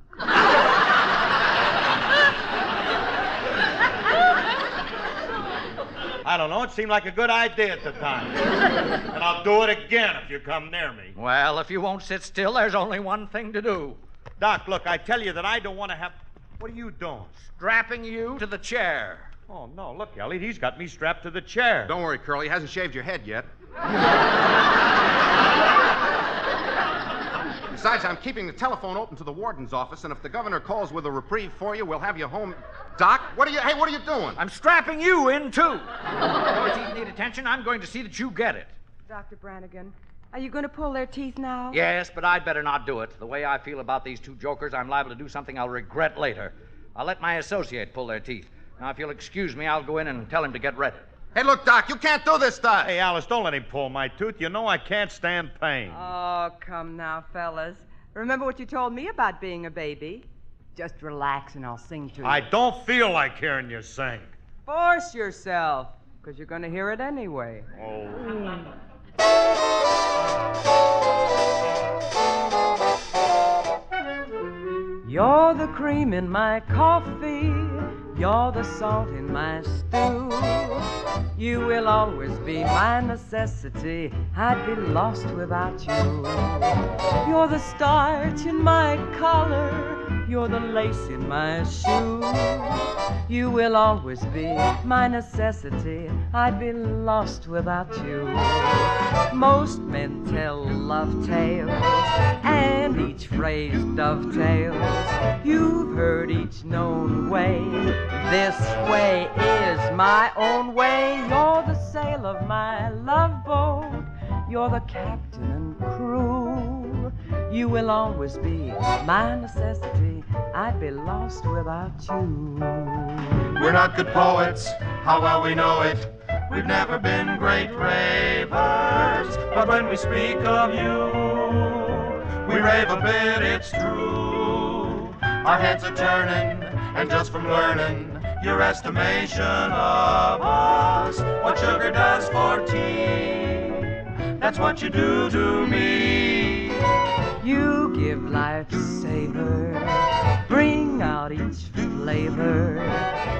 I don't know. It seemed like a good idea at the time. and I'll do it again if you come near me. Well, if you won't sit still, there's only one thing to do. Doc, look, I tell you that I don't want to have. What are you doing? Strapping you to the chair. Oh, no. Look, Elliot, he's got me strapped to the chair. Don't worry, Curly. He hasn't shaved your head yet. Besides, I'm keeping the telephone open to the warden's office, and if the governor calls with a reprieve for you, we'll have you home. Doc, what are you? Hey, what are you doing? I'm strapping you in, too. Your teeth need attention. I'm going to see that you get it. Dr. Brannigan, are you going to pull their teeth now? Yes, but I'd better not do it. The way I feel about these two jokers, I'm liable to do something I'll regret later. I'll let my associate pull their teeth. Now, if you'll excuse me, I'll go in and tell him to get ready. Hey, look, Doc, you can't do this stuff. Hey, Alice, don't let him pull my tooth. You know I can't stand pain. Oh, come now, fellas. Remember what you told me about being a baby? Just relax and I'll sing to you. I don't feel like hearing you sing. Force yourself, because you're going to hear it anyway. Oh. You're the cream in my coffee. You're the salt in my stew. You will always be my necessity. I'd be lost without you. You're the starch in my collar. You're the lace in my shoe. You will always be my necessity. I'd be lost without you. Most men tell love tales, and each phrase dovetails. You've heard each known way. This way is my own way. You're the sail of my love boat. You're the captain and crew. You will always be my necessity. I'd be lost without you. We're not good poets, how well we know it. We've never been great ravers, but when we speak of you, we rave a bit, it's true. Our heads are turning, and just from learning your estimation of us, what sugar does for tea, that's what you do to me. You give life savor, bring out each flavor.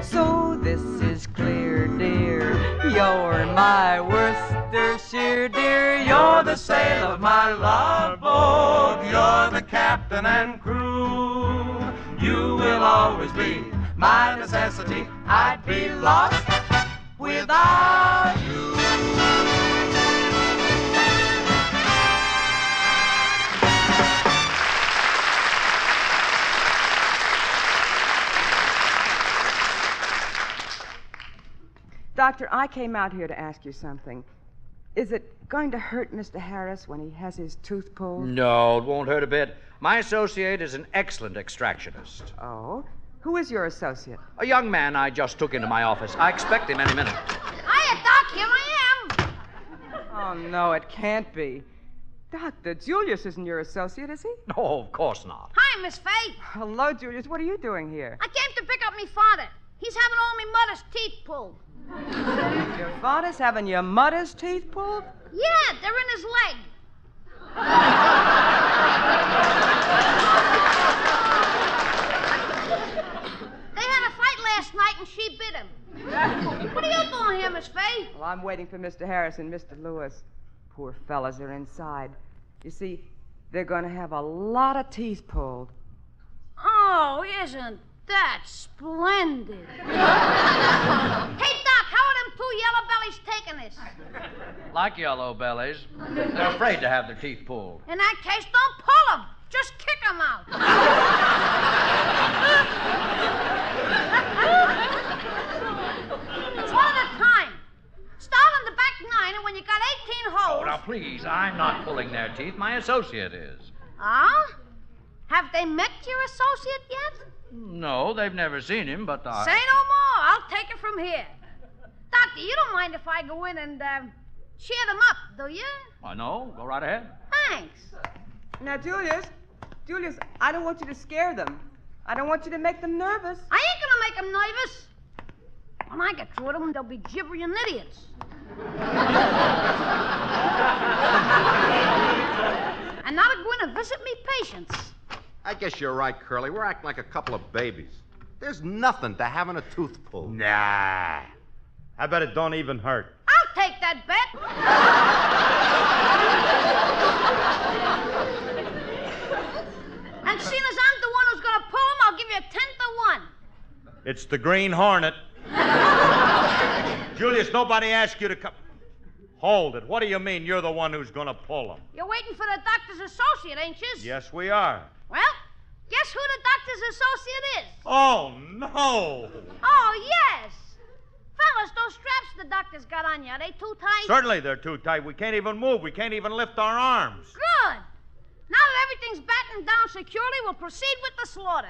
So this is clear, dear. You're my Worcestershire, dear. You're the sail of my love boat. You're the captain and crew. You will always be my necessity. I'd be lost without you. Doctor, I came out here to ask you something. Is it going to hurt Mr. Harris when he has his tooth pulled? No, it won't hurt a bit. My associate is an excellent extractionist. Oh? Who is your associate? A young man I just took into my office. I expect him any minute. Hiya, Doc. Here I am. Oh, no, it can't be. Doctor, Julius isn't your associate, is he? No, of course not. Hi, Miss Faye. Hello, Julius. What are you doing here? I came to pick up me father. He's having all me mother's teeth pulled. Your father's having your mother's teeth pulled? Yeah, they're in his leg. They had a fight last night and she bit him. What are you doing here, Miss Faye? Well, I'm waiting for Mr. Harris and Mr. Lewis. Poor fellas are inside. You see, they're going to have a lot of teeth pulled. Oh, isn't that splendid? hey, Doc, how are them two yellow bellies taking this? Like yellow bellies. They're afraid to have their teeth pulled. In that case, don't pull them. Just kick them out. it's one at a time. Start on the back nine, and when you got 18 holes. Oh, now please, I'm not pulling their teeth. My associate is. Ah? Have they met your associate yet? No, they've never seen him, but I. Say no more. I'll take it from here. Doctor, you don't mind if I go in and uh, cheer them up, do you? I know. Go right ahead. Thanks. Now, Julius, Julius, I don't want you to scare them. I don't want you to make them nervous. I ain't gonna make them nervous. When I get through with them, they'll be gibbering idiots. and now they're going to visit me patients. I guess you're right, Curly. We're acting like a couple of babies. There's nothing to having a tooth pulled. Nah. I bet it don't even hurt. I'll take that bet. and seeing as I'm the one who's going to pull them, I'll give you a ten to one. It's the Green Hornet. Julius, nobody asked you to come. Hold it. What do you mean you're the one who's going to pull them? You're waiting for the doctor's associate, ain't you? Yes, we are. Well, guess who the doctor's associate is? Oh, no. Oh, yes. Fellas, those straps the doctor's got on you, are they too tight? Certainly they're too tight. We can't even move. We can't even lift our arms. Good. Now that everything's battened down securely, we'll proceed with the slaughter.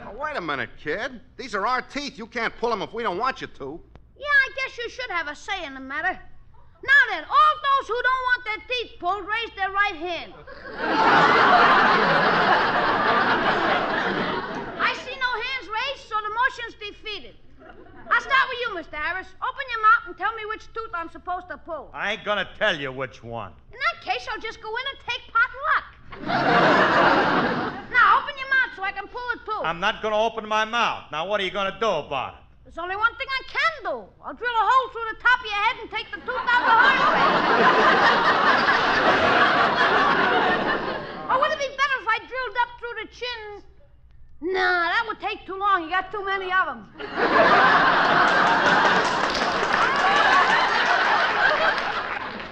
Now, wait a minute, kid. These are our teeth. You can't pull them if we don't want you to. Yeah, I guess you should have a say in the matter. Now then, all those who don't want their teeth pulled, raise their right hand. I see no hands raised, so the motion's defeated. I'll start with you, Mr. Harris. Open your mouth and tell me which tooth I'm supposed to pull. I ain't to tell you which one. In that case, I'll just go in and take pot luck. now, open your mouth, so I can pull it too. I'm not to open my mouth. Now, what are you to do about it? There's only one thing I can do. I'll drill a hole through the top of your head and take the tooth out the hard way. or would it be better if I drilled up through the chin? Nah, that would take too long. You got too many of them.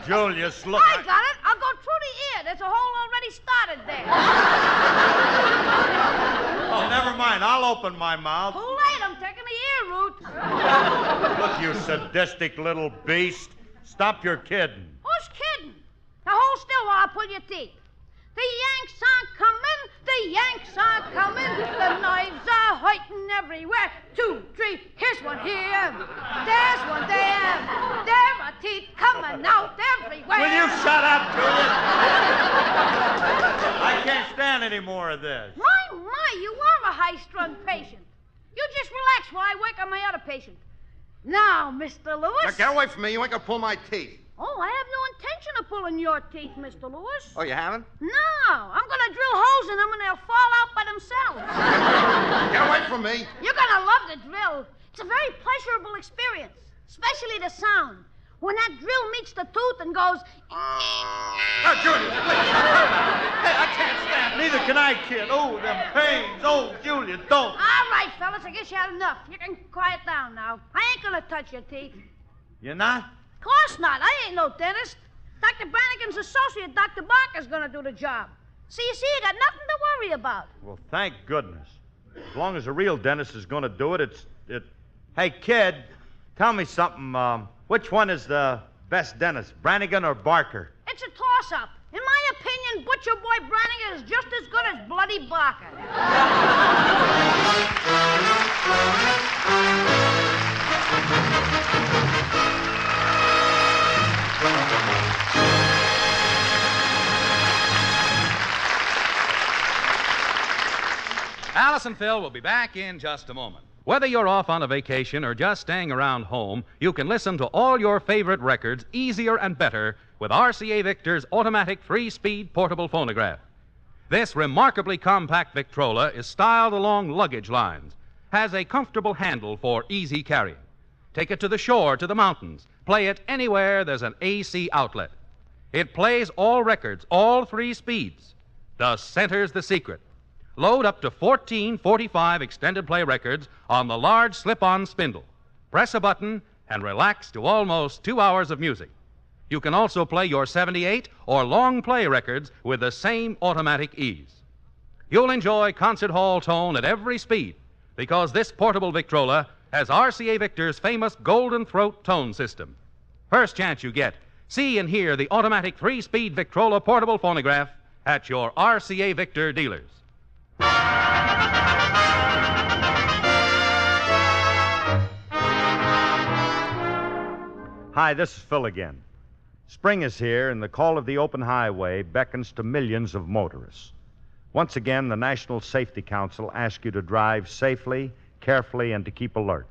Julius, look. I got it. I'll go through the ear. There's a hole already started there. Oh, never mind. I'll open my mouth. Too late. I'm taking the ear route. Look, you sadistic little beast. Stop your kidding. Who's kidding? Now hold still while I pull your teeth. The Yanks are coming. The Yanks are coming. The knives are hurting everywhere. Two, three. Here's one here. There's one there. There are teeth coming out everywhere. Will you shut up, Julius? I can't stand any more of this. My, my, you are a high-strung patient. You just relax while I work on my other patient. Now, Mr. Lewis. Now, get away from me. You ain't gonna pull my teeth. Oh, I have no intention of pulling your teeth, Mr. Lewis. Oh, you haven't? No, I'm going to drill holes in them and they'll fall out by themselves. Get away from me. You're going to love the drill. It's a very pleasurable experience, especially the sound. When that drill meets the tooth and goes. Now, Julius, please. Hey, I can't stand. Neither can I, kid. Oh, them pains. Oh, Julius, don't. All right, fellas, I guess you had enough. You can quiet down now. I ain't going to touch your teeth. You're not? Of course not. I ain't no dentist. Dr. Brannigan's associate, Dr. Barker's going to do the job. See, you see, you got nothing to worry about. Well, thank goodness. As long as a real dentist is going to do it, it's it. Hey, kid, tell me something. Um, which one is the best dentist, Brannigan or Barker? It's a toss-up. In my opinion, Butcher Boy Brannigan is just as good as Bloody Barker. Alice and Phil will be back in just a moment. Whether you're off on a vacation or just staying around home, you can listen to all your favorite records easier and better with RCA Victor's automatic three speed portable phonograph. This remarkably compact Victrola is styled along luggage lines, has a comfortable handle for easy carrying. Take it to the shore, to the mountains, play it anywhere there's an AC outlet. It plays all records, all three speeds. The center's the secret. Load up to 14 45 extended play records on the large slip on spindle. Press a button and relax to almost two hours of music. You can also play your 78 or long play records with the same automatic ease. You'll enjoy concert hall tone at every speed because this portable Victrola has RCA Victor's famous Golden Throat tone system. First chance you get, see and hear the automatic three speed Victrola portable phonograph at your RCA Victor dealers. Hi, this is Phil again. Spring is here, and the call of the open highway beckons to millions of motorists. Once again, the National Safety Council asks you to drive safely, carefully, and to keep alert.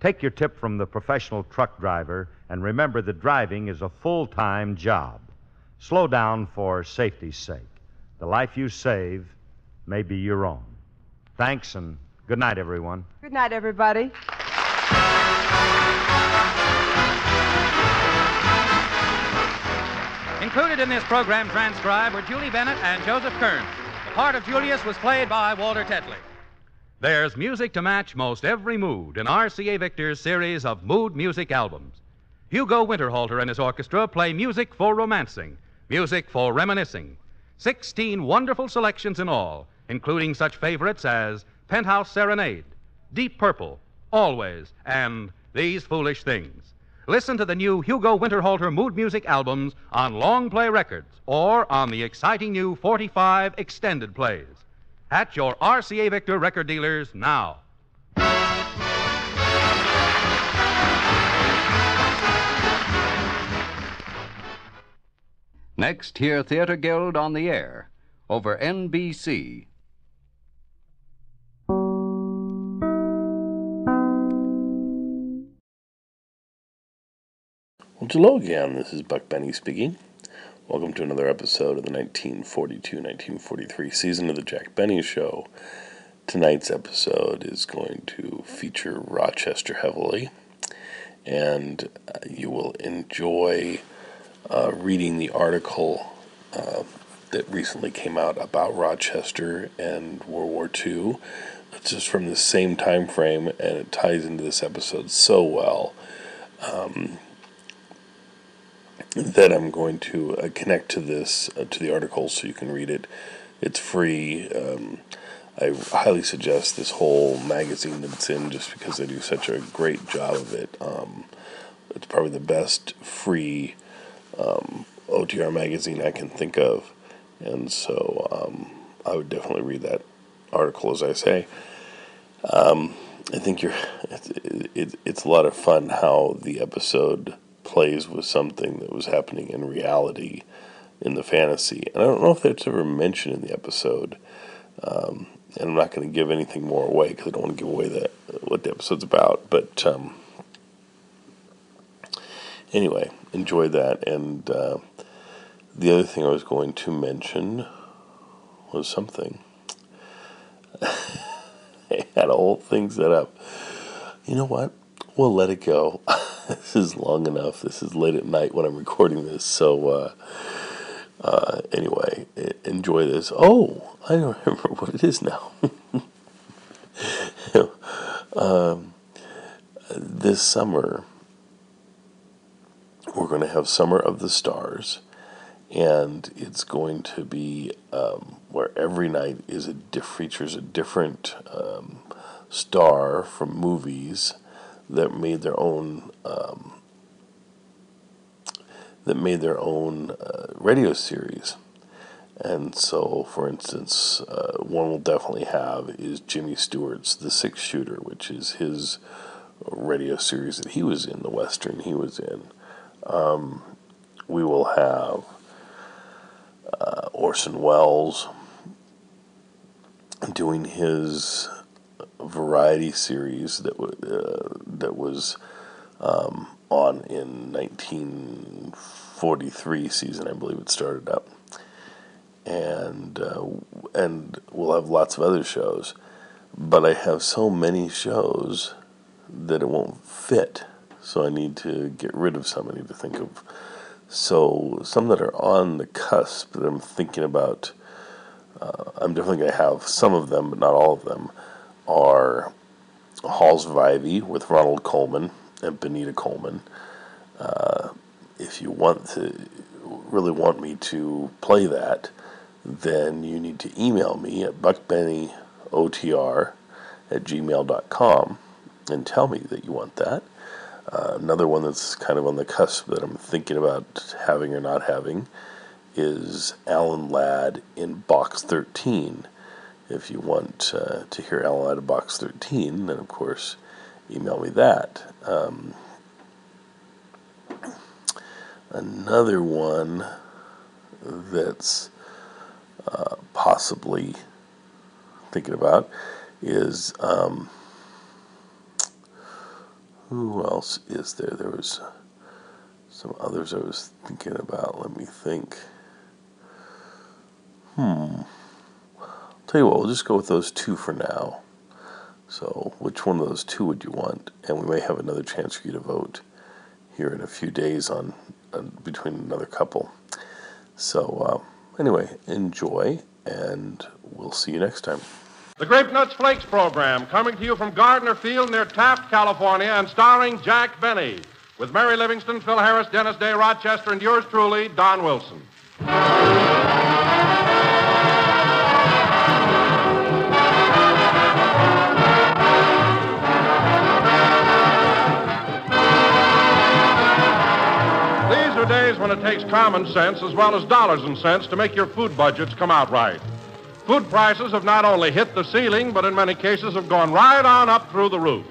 Take your tip from the professional truck driver, and remember that driving is a full time job. Slow down for safety's sake. The life you save may you're wrong. Thanks, and good night, everyone. Good night, everybody. Included in this program transcribed were Julie Bennett and Joseph Kern. The part of Julius was played by Walter Tetley. There's music to match most every mood in RCA Victor's series of mood music albums. Hugo Winterhalter and his orchestra play music for romancing, music for reminiscing. Sixteen wonderful selections in all, including such favorites as Penthouse Serenade, Deep Purple, Always, and These Foolish Things. Listen to the new Hugo Winterhalter mood music albums on long play records or on the exciting new 45 extended plays. At your RCA Victor record dealers now. Next, hear Theater Guild on the air over NBC. Hello again. This is Buck Benny speaking. Welcome to another episode of the 1942 1943 season of The Jack Benny Show. Tonight's episode is going to feature Rochester heavily, and uh, you will enjoy uh, reading the article uh, that recently came out about Rochester and World War II. It's just from the same time frame, and it ties into this episode so well. Um, that I'm going to uh, connect to this uh, to the article so you can read it. It's free. Um, I highly suggest this whole magazine that it's in just because they do such a great job of it. Um, it's probably the best free um, OTR magazine I can think of, and so um, I would definitely read that article as I say. Um, I think you're. It's, it, it's a lot of fun how the episode plays with something that was happening in reality in the fantasy. And I don't know if that's ever mentioned in the episode. Um, and I'm not going to give anything more away because I don't want to give away the, what the episode's about. But um, anyway, enjoy that. And uh, the other thing I was going to mention was something. I had a whole thing set up. You know what? We'll let it go. this is long enough. This is late at night when I'm recording this. So, uh, uh, anyway, enjoy this. Oh, I don't remember what it is now. um, this summer, we're going to have Summer of the Stars, and it's going to be um, where every night is a diff- features a different um, star from movies that made their own um, that made their own uh, radio series. And so, for instance, uh, one we'll definitely have is Jimmy Stewart's The Six Shooter, which is his radio series that he was in, the Western he was in. Um, we will have uh, Orson Welles doing his variety series that w- uh, that was um, on in 1943 season, I believe it started up, and uh, and we'll have lots of other shows, but I have so many shows that it won't fit, so I need to get rid of some. I need to think of so some that are on the cusp that I'm thinking about. Uh, I'm definitely going to have some of them, but not all of them are Halls of Ivy with Ronald Colman and Benita Colman. Uh, if you want to really want me to play that, then you need to email me at buckbennyotr at gmail.com and tell me that you want that. Uh, another one that's kind of on the cusp that I'm thinking about having or not having is Alan Ladd in Box 13 if you want uh, to hear Alan out of Box 13, then of course email me that. Um, another one that's uh, possibly thinking about is um, who else is there? There was some others I was thinking about. Let me think. Hmm. Tell you what, we'll just go with those two for now. So, which one of those two would you want? And we may have another chance for you to vote here in a few days on, on between another couple. So, uh, anyway, enjoy, and we'll see you next time. The Grape Nuts Flakes program, coming to you from Gardner Field near Taft, California, and starring Jack Benny, with Mary Livingstone, Phil Harris, Dennis Day, Rochester, and yours truly, Don Wilson. It takes common sense as well as dollars and cents to make your food budgets come out right. Food prices have not only hit the ceiling, but in many cases have gone right on up through the roof.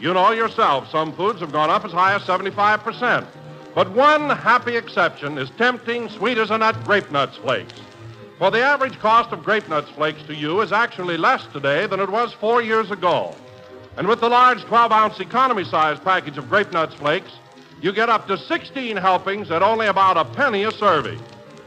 You know yourself, some foods have gone up as high as 75%. But one happy exception is tempting, sweet as a nut grape nuts flakes. For the average cost of grape nuts flakes to you is actually less today than it was four years ago. And with the large 12 ounce economy size package of grape nuts flakes, you get up to 16 helpings at only about a penny a serving.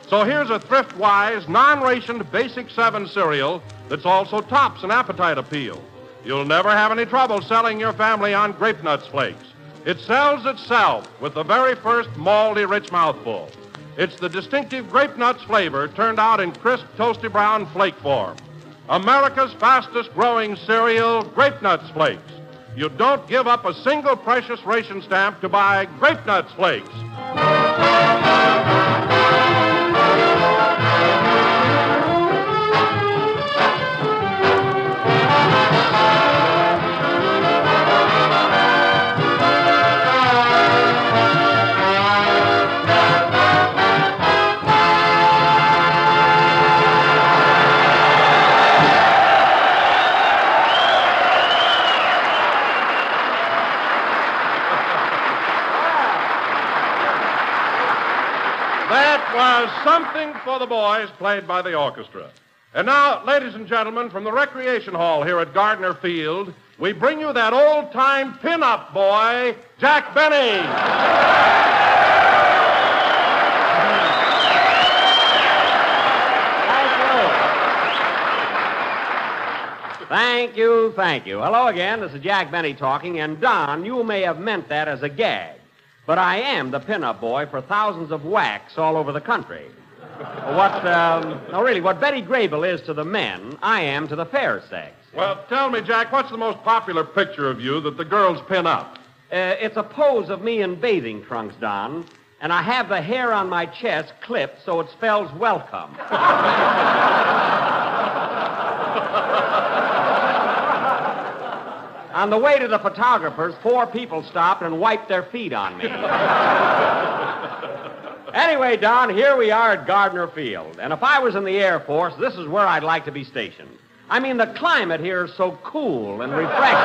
So here's a thrift wise, non rationed Basic 7 cereal that's also tops an appetite appeal. You'll never have any trouble selling your family on Grape Nuts Flakes. It sells itself with the very first malty rich mouthful. It's the distinctive grape nuts flavor turned out in crisp, toasty brown flake form. America's fastest growing cereal, Grape Nuts Flakes. You don't give up a single precious ration stamp to buy Grape Nuts Flakes. For the Boys, played by the orchestra. And now, ladies and gentlemen, from the Recreation Hall here at Gardner Field, we bring you that old time pin-up boy, Jack Benny. Thank you, thank you. Hello again. This is Jack Benny talking, and Don, you may have meant that as a gag, but I am the pinup boy for thousands of WACs all over the country. What, um, no, really, what Betty Grable is to the men, I am to the fair sex. Well, tell me, Jack, what's the most popular picture of you that the girls pin up? Uh, it's a pose of me in bathing trunks, Don, and I have the hair on my chest clipped so it spells welcome. On the way to the photographer's, four people stopped and wiped their feet on me. anyway, Don, here we are at Gardner Field. And if I was in the Air Force, this is where I'd like to be stationed. I mean, the climate here is so cool and refreshing.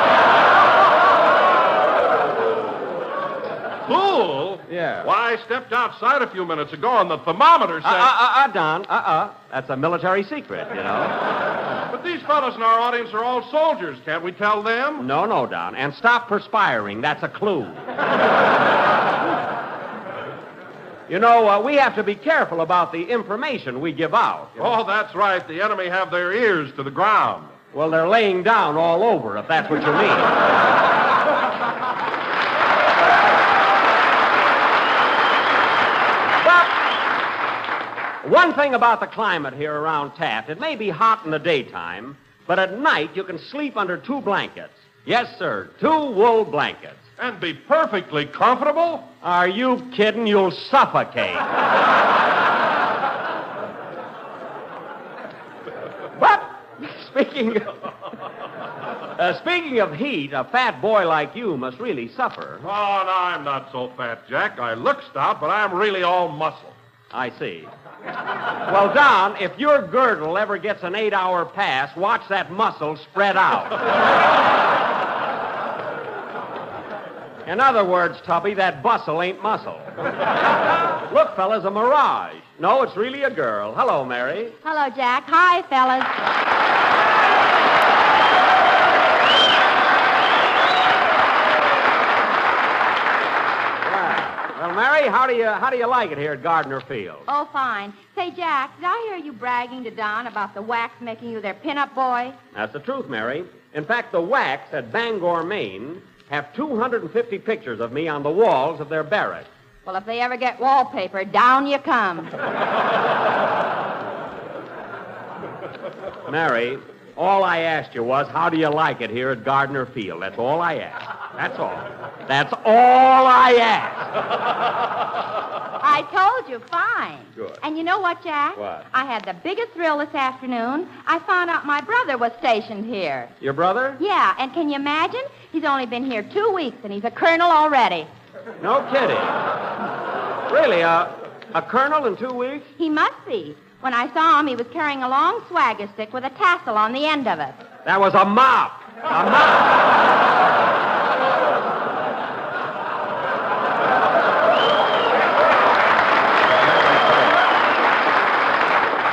Cool? Yeah. Why, I stepped outside a few minutes ago and the thermometer said. Uh, uh, uh, Don, uh, uh. That's a military secret, you know. But these fellows in our audience are all soldiers. Can't we tell them? No, no, Don. And stop perspiring. That's a clue. You know, uh, we have to be careful about the information we give out. you know. Oh, that's right. The enemy have their ears to the ground. Well, they're laying down all over, if that's what you mean. But one thing about the climate here around Taft, it may be hot in the daytime, but at night you can sleep under two blankets. Yes, sir, two wool blankets. And be perfectly comfortable? Are you kidding? You'll suffocate. but speaking uh, speaking of heat, a fat boy like you must really suffer. Oh, no, I'm not so fat, Jack. I look stout, but I'm really all muscle. I see. Well, Don, if your girdle ever gets an eight-hour pass, watch that muscle spread out. In other words, Tubby, that bustle ain't muscle. Look, fellas, a mirage. No, it's really a girl. Hello, Mary. Hello, Jack. Hi, fellas. Well, Mary, how do you how do you like it here at Gardner Field? Oh, fine. Say, Jack, did I hear you bragging to Don about the WACs making you their pinup boy? That's the truth, Mary. In fact, the WACs at Bangor, Maine, have 250 pictures of me on the walls of their barracks. Well, if they ever get wallpaper, down you come. Mary, all I asked you was, how do you like it here at Gardner Field? That's all I asked. That's all. That's all I asked. I told you, fine. Good. And you know what, Jack? What? I had the biggest thrill this afternoon. I found out my brother was stationed here. Your brother? Yeah, and can you imagine? He's only been here two weeks, and he's a colonel already. No kidding. Really, uh, a colonel in two weeks? He must be. When I saw him, he was carrying a long swagger stick with a tassel on the end of it. That was a mop. A mop.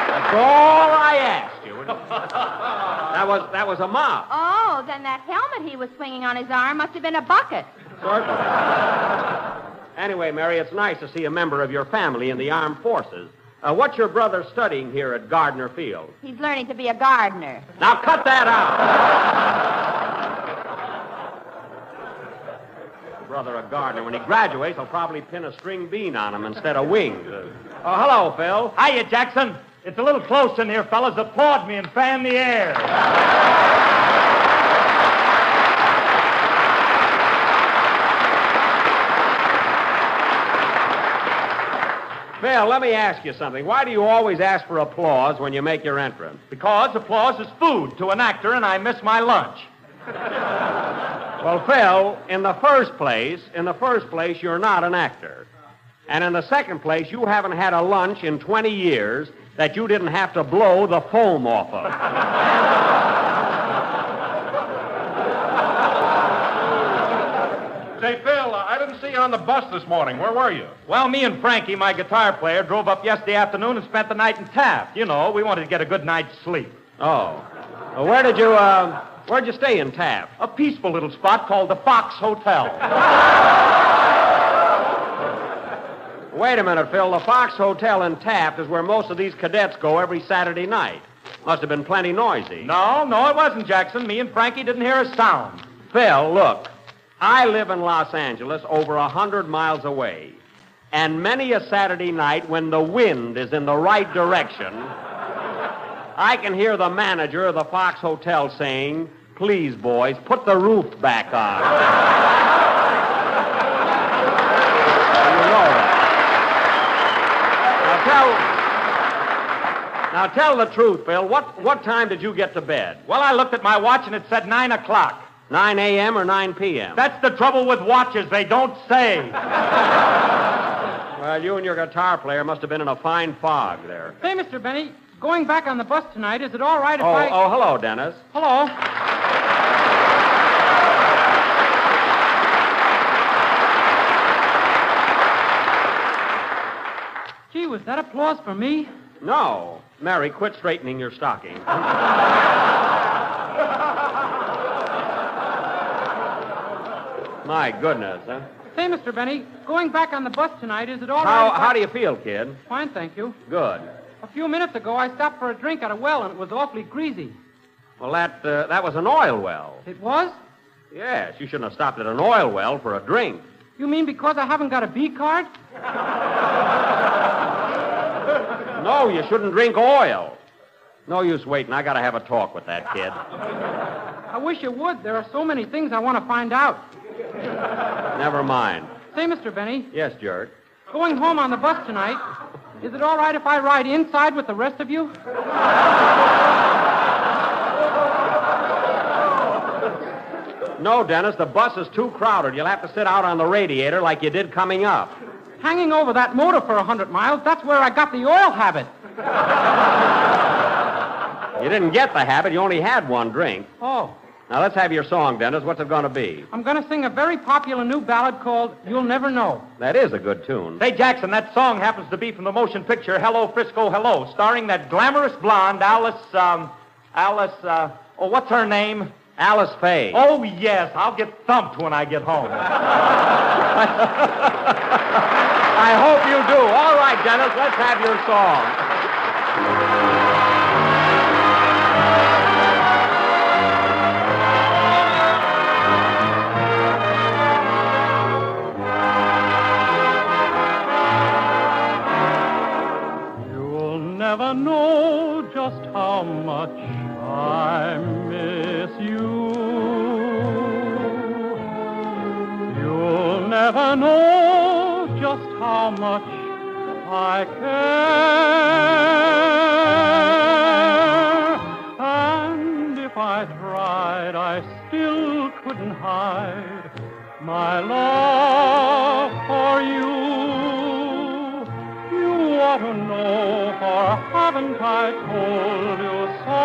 That's all I asked you. That was that was a mop. Oh, then that helmet he was swinging on his arm must have been a bucket. Certainly. Anyway, Mary, it's nice to see a member of your family in the armed forces. Uh, what's your brother studying here at Gardner Field? He's learning to be a gardener. Now cut that out. Brother a gardener. When he graduates, I'll probably pin a string bean on him instead of wings. Uh, oh, hello, Phil. Hiya, Jackson. It's a little close in here, fellas. Applaud me and fan the air. Phil, let me ask you something. Why do you always ask for applause when you make your entrance? Because applause is food to an actor, and I miss my lunch. Well, Phil, in the first place, in the first place, you're not an actor. And in the second place, you haven't had a lunch in 20 years that you didn't have to blow the foam off of. Say, Phil, uh, I didn't see you on the bus this morning. Where were you? Well, me and Frankie, my guitar player, drove up yesterday afternoon and spent the night in Taft. You know, we wanted to get a good night's sleep. Oh. Well, where did you, uh, where'd you stay in Taft? A peaceful little spot called the Fox Hotel. Wait a minute, Phil. The Fox Hotel in Taft is where most of these cadets go every Saturday night. Must have been plenty noisy. No, no, it wasn't, Jackson. Me and Frankie didn't hear a sound. Phil, look. I live in Los Angeles, over a hundred miles away. And many a Saturday night, when the wind is in the right direction, I can hear the manager of the Fox Hotel saying, Please, boys, put the roof back on. you know. Now tell, now tell the truth, Bill. What, what time did you get to bed? Well, I looked at my watch and it said 9 o'clock. 9 a.m. or 9 p.m.? That's the trouble with watches. They don't say. Well, you and your guitar player must have been in a fine fog there. Hey, Mr. Benny, going back on the bus tonight, is it all right if Oh, I. oh, hello, Dennis. Hello. Gee, was that applause for me? No. Mary, quit straightening your stocking. My goodness, huh? Say, Mr. Benny, going back on the bus tonight, is it all How, right I- how do you feel, kid? Fine, thank you. Good. A few minutes ago, I stopped for a drink at a well, and it was awfully greasy. Well, that, uh, that was an oil well. It was? Yes, you shouldn't have stopped at an oil well for a drink. You mean because I haven't got a B card? No, you shouldn't drink oil. No use waiting. I got to have a talk with that kid. I wish you would. There are so many things I want to find out. Never mind. Say, Mr. Benny, Yes, Jerk. going home on the bus tonight, is it all right if I ride inside with the rest of you? No, Dennis, the bus is too crowded. You'll have to sit out on the radiator like you did coming up. Hanging over that motor for a hundred miles, that's where I got the oil habit. You didn't get the habit. You only had one drink. Oh, Now, let's have your song, Dennis. What's it going to be? I'm going to sing a very popular new ballad called You'll Never Know. That is a good tune. Say, Jackson, that song happens to be from the motion picture Hello, Frisco, Hello, starring that glamorous blonde, Alice, um, Alice, uh, oh, what's her name? Alice Faye. Oh, yes, I'll get thumped when I get home. I hope you do. All right, Dennis, let's have your song. How much I miss you. You'll never know just how much I care. And if I tried, I still couldn't hide my love for you. Ought to know, for haven't I told you so?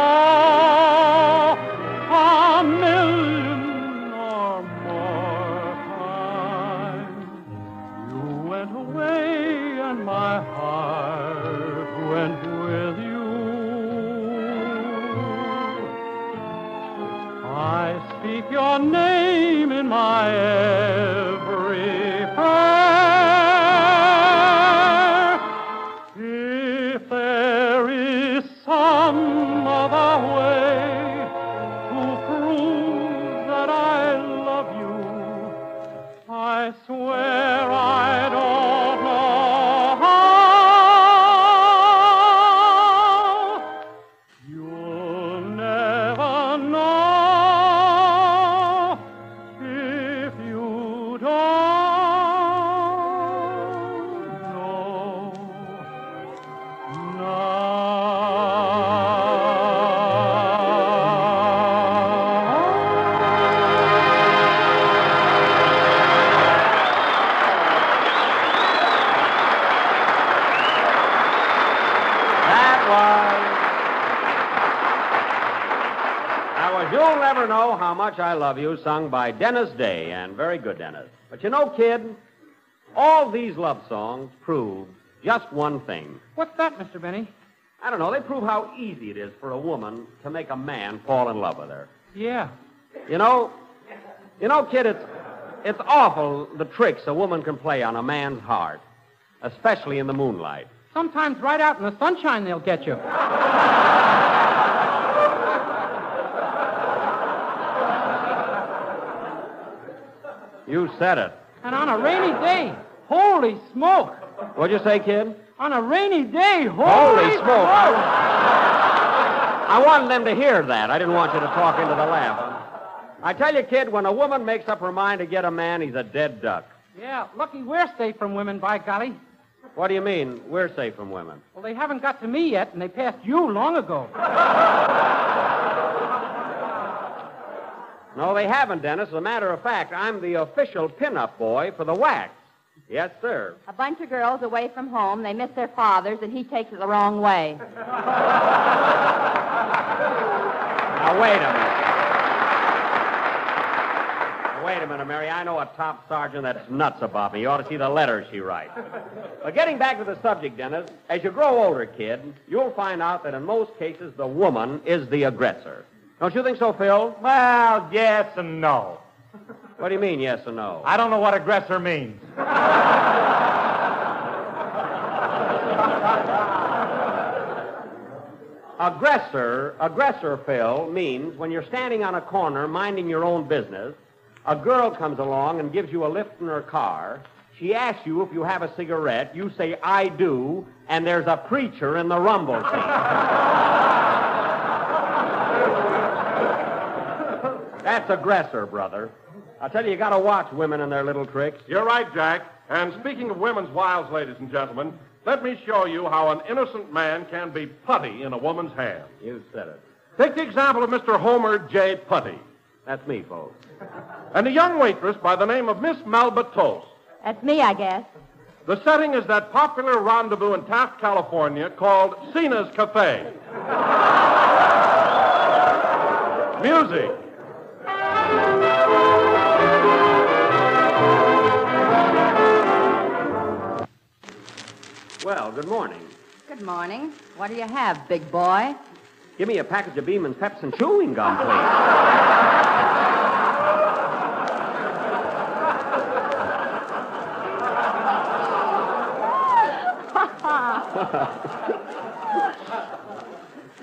A million or more times. You went away and my heart went with you. I speak your name in my every Much I Love You, sung by Dennis Day, and very good, Dennis. But you know, kid, all these love songs prove just one thing. What's that, Mr. Benny? I don't know, they prove how easy it is for a woman to make a man fall in love with her. Yeah. You know, you know, kid, it's it's awful the tricks a woman can play on a man's heart, especially in the moonlight. Sometimes right out in the sunshine they'll get you. You said it. And on a rainy day, holy smoke! What'd you say, kid? On a rainy day, holy, Holy smoke! I wanted them to hear that. I didn't want you to talk into the laugh. I tell you, kid, when a woman makes up her mind to get a man, he's a dead duck. Yeah, lucky we're safe from women, by golly. What do you mean, we're safe from women? Well, they haven't got to me yet, and they passed you long ago. No, they haven't, Dennis. As a matter of fact, I'm the official pinup boy for the WACs. Yes, sir. A bunch of girls away from home, they miss their fathers, and he takes it the wrong way. Now, wait a minute. Now, Wait a minute, Mary. I know a top sergeant that's nuts about me. You ought to see the letters she writes. But getting back to the subject, Dennis, as you grow older, kid, you'll find out that in most cases the woman is the aggressor. Don't you think so, Phil? Well, yes and no. What do you mean, yes or no? I don't know what aggressor means. Aggressor, aggressor, Phil, means when you're standing on a corner minding your own business, a girl comes along and gives you a lift in her car. She asks you if you have a cigarette. You say, I do, and there's a preacher in the rumble seat. That's aggressor, brother. I tell you, you gotta watch women and their little tricks. You're right, Jack. And speaking of women's wiles, ladies and gentlemen, let me show you how an innocent man can be putty in a woman's hand. You said it. Take the example of Mr. Homer J. Putty. That's me, folks. And a young waitress by the name of Miss Melba Toast. That's me, I guess. The setting is that popular rendezvous in Taft, California called Cena's Cafe. Music. Well, good morning. Good morning. What do you have, big boy? Give me a package of Beeman's Pepsin chewing gum, please.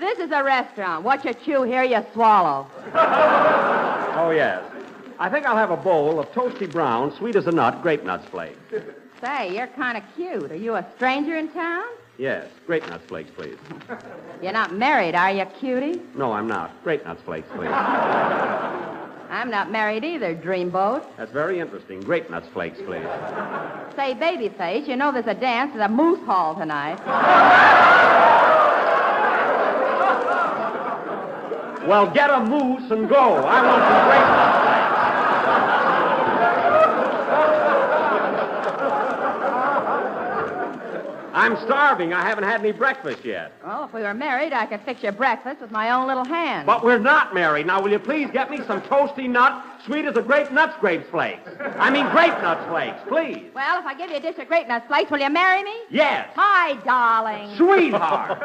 this is a restaurant. What you chew here, you swallow. Oh, yes. I think I'll have a bowl of toasty brown, sweet as a nut, grape nuts flakes. Say, you're kind of cute. Are you a stranger in town? Yes, grape nuts flakes, please. You're not married, are you, cutie? No, I'm not. Grape nuts flakes, please. I'm not married either, dreamboat. That's very interesting. Grape nuts flakes, please. Say, babyface, you know there's a dance at the Moose Hall tonight. Well, get a moose and go. I want some grape nuts I'm starving. I haven't had any breakfast yet. Well, if we were married, I could fix your breakfast with my own little hand. But we're not married. Now, will you please get me some toasty nut, sweet as a grape nuts grape flakes? I mean, grape nuts flakes, please. Well, if I give you a dish of grape nuts flakes, will you marry me? Yes. Hi, darling. Sweetheart.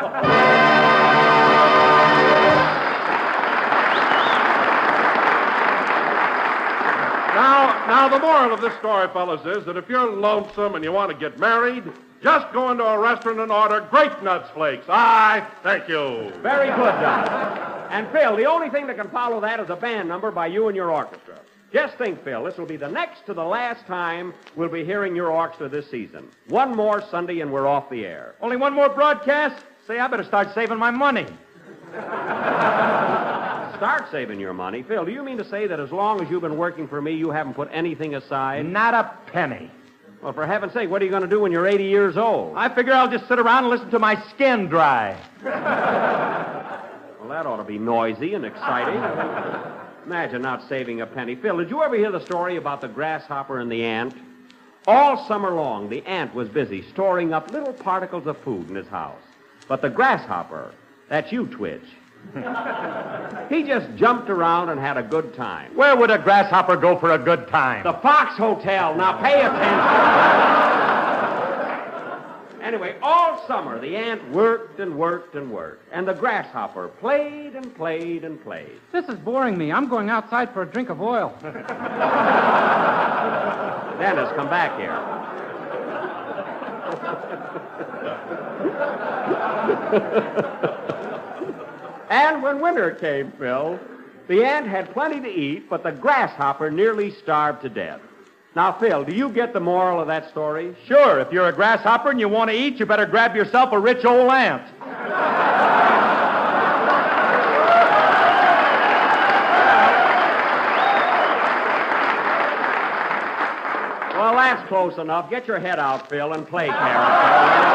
Now, now, the moral of this story, fellas, is that if you're lonesome and you want to get married, just go into a restaurant and order grape nuts flakes. Aye, thank you. Very good, Don. And Phil, the only thing that can follow that is a band number by you and your orchestra. Just think, Phil, this will be the next to the last time we'll be hearing your orchestra this season. One more Sunday and we're off the air. Only one more broadcast? Say, I better start saving my money. Start saving your money. Phil, do you mean to say that as long as you've been working for me, you haven't put anything aside? Not a penny. Well, for heaven's sake, what are you going to do when you're 80 years old? I figure I'll just sit around and listen to my skin dry. Well, that ought to be noisy and exciting. Imagine not saving a penny. Phil, did you ever hear the story about the grasshopper and the ant? All summer long, the ant was busy storing up little particles of food in his house. But the grasshopper, that's you, Twitch, he just jumped around and had a good time. Where would a grasshopper go for a good time? The Fox Hotel. Now pay attention. anyway, all summer the ant worked and worked and worked, and the grasshopper played and played and played. This is boring me. I'm going outside for a drink of oil. Dennis, come back here. and when winter came, Phil, the ant had plenty to eat, but the grasshopper nearly starved to death. Now, Phil, do you get the moral of that story? Sure, if you're a grasshopper and you want to eat, you better grab yourself a rich old ant. Well, that's close enough. Get your head out, Phil, and play, Karen.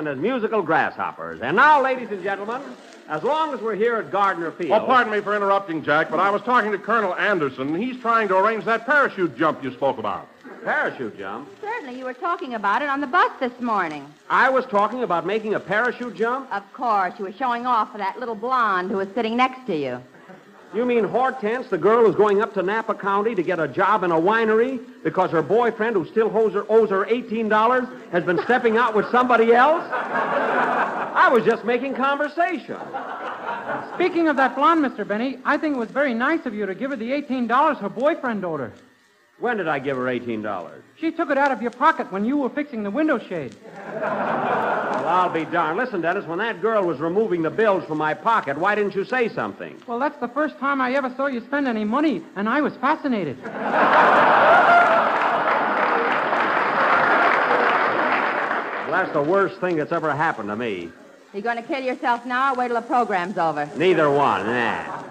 And his musical Grasshoppers. And now, ladies and gentlemen, as long as we're here at Gardner Field. Oh, pardon me for interrupting, Jack, but I was talking to Colonel Anderson. He's trying to arrange that parachute jump you spoke about. Parachute jump? Certainly, you were talking about it on the bus this morning. I was talking about making a parachute jump? Of course, you were showing off for that little blonde who was sitting next to you. You mean Hortense, the girl who's going up to Napa County to get a job in a winery because her boyfriend, who still owes her, owes her $18, has been stepping out with somebody else? I was just making conversation. Speaking of that blonde, Mr. Benny, I think it was very nice of you to give her the $18 her boyfriend owed her. When did I give her $18? She took it out of your pocket when you were fixing the window shade. Well, I'll be darned. Listen, Dennis, when that girl was removing the bills from my pocket, why didn't you say something? Well, that's the first time I ever saw you spend any money, and I was fascinated. Well, that's the worst thing that's ever happened to me. You going to kill yourself now or wait till the program's over? Neither one, nah.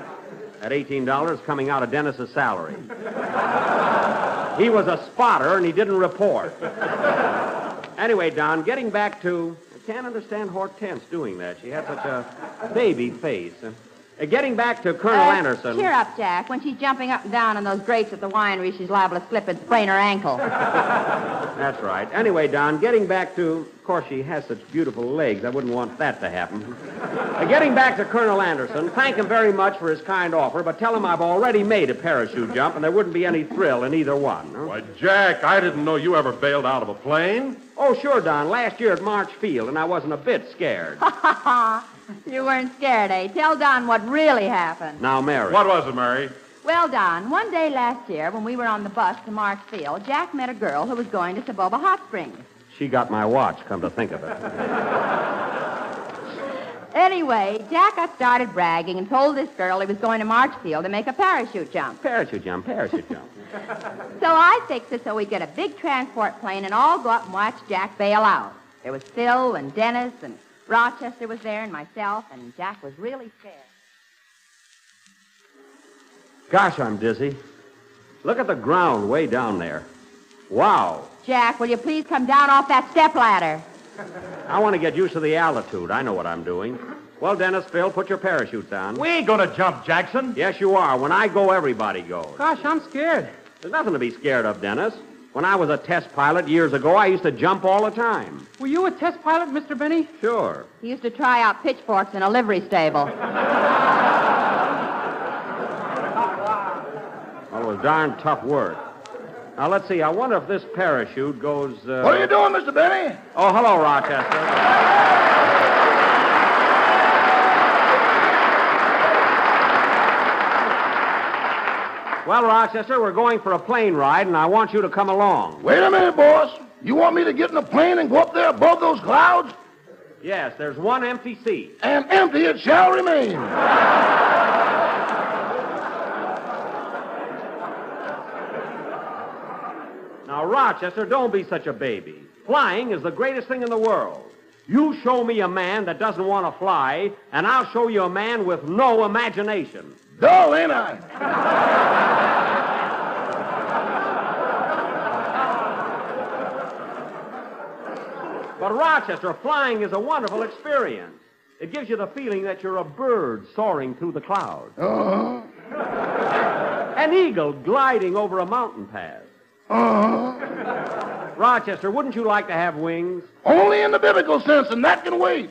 That $18 is coming out of Dennis's salary. He was a spotter and he didn't report. anyway, Don, getting back to. I can't understand Hortense doing that. She had such a baby face. Uh, getting back to Colonel Uh, Anderson. Cheer up, Jack. When she's jumping up and down on those grates at the winery, she's liable to slip and sprain her ankle. That's right. Anyway, Don, getting back to Of course, she has such beautiful legs. I wouldn't want that to happen. Uh, getting back to Colonel Anderson, thank him very much for his kind offer, but tell him I've already made a parachute jump, and there wouldn't be any thrill in either one. huh? Why, Jack, I didn't know you ever bailed out of a plane. Oh, sure, Don. Last year at March Field, and I wasn't a bit scared. you weren't scared, eh? Tell Don what really happened. Now, Mary. What was it, Mary? Well, Don, one day last year when we were on the bus to March Field, Jack met a girl who was going to Soboba Hot Springs. She got my watch, come to think of it. Anyway, Jack got started bragging and told this girl he was going to March Field to make a parachute jump. Parachute jump, parachute jump. So I fixed it so we'd get a big transport plane and all go up and watch Jack bail out. There was Phil and Dennis and Rochester was there and myself, and Jack was really scared. Gosh, I'm dizzy. Look at the ground way down there. Wow. Jack, will you please come down off that step ladder? I want to get used to the altitude. I know what I'm doing. Well, Dennis, Phil, put your parachutes on. We ain't gonna jump, Jackson. Yes, you are. When I go, everybody goes. Gosh, I'm scared. There's nothing to be scared of, Dennis. When I was a test pilot years ago, I used to jump all the time. Were you a test pilot, Mr. Benny? Sure. He used to try out pitchforks in a livery stable. Well, it was darn tough work. Now, let's see. I wonder if this parachute goes. Uh... What are you doing, Mr. Benny? Oh, hello, Rochester. Well, Rochester, we're going for a plane ride, and I want you to come along. Wait a minute, boss. You want me to get in a plane and go up there above those clouds? Yes, there's one empty seat. And empty it shall remain. Now, Rochester, don't be such a baby. Flying is the greatest thing in the world. You show me a man that doesn't want to fly, and I'll show you a man with no imagination. Dull, ain't I? But, Rochester, flying is a wonderful experience. It gives you the feeling that you're a bird soaring through the clouds, Uh-huh. an eagle gliding over a mountain pass. Uh-huh. Rochester, wouldn't you like to have wings? Only in the biblical sense, and that can wait.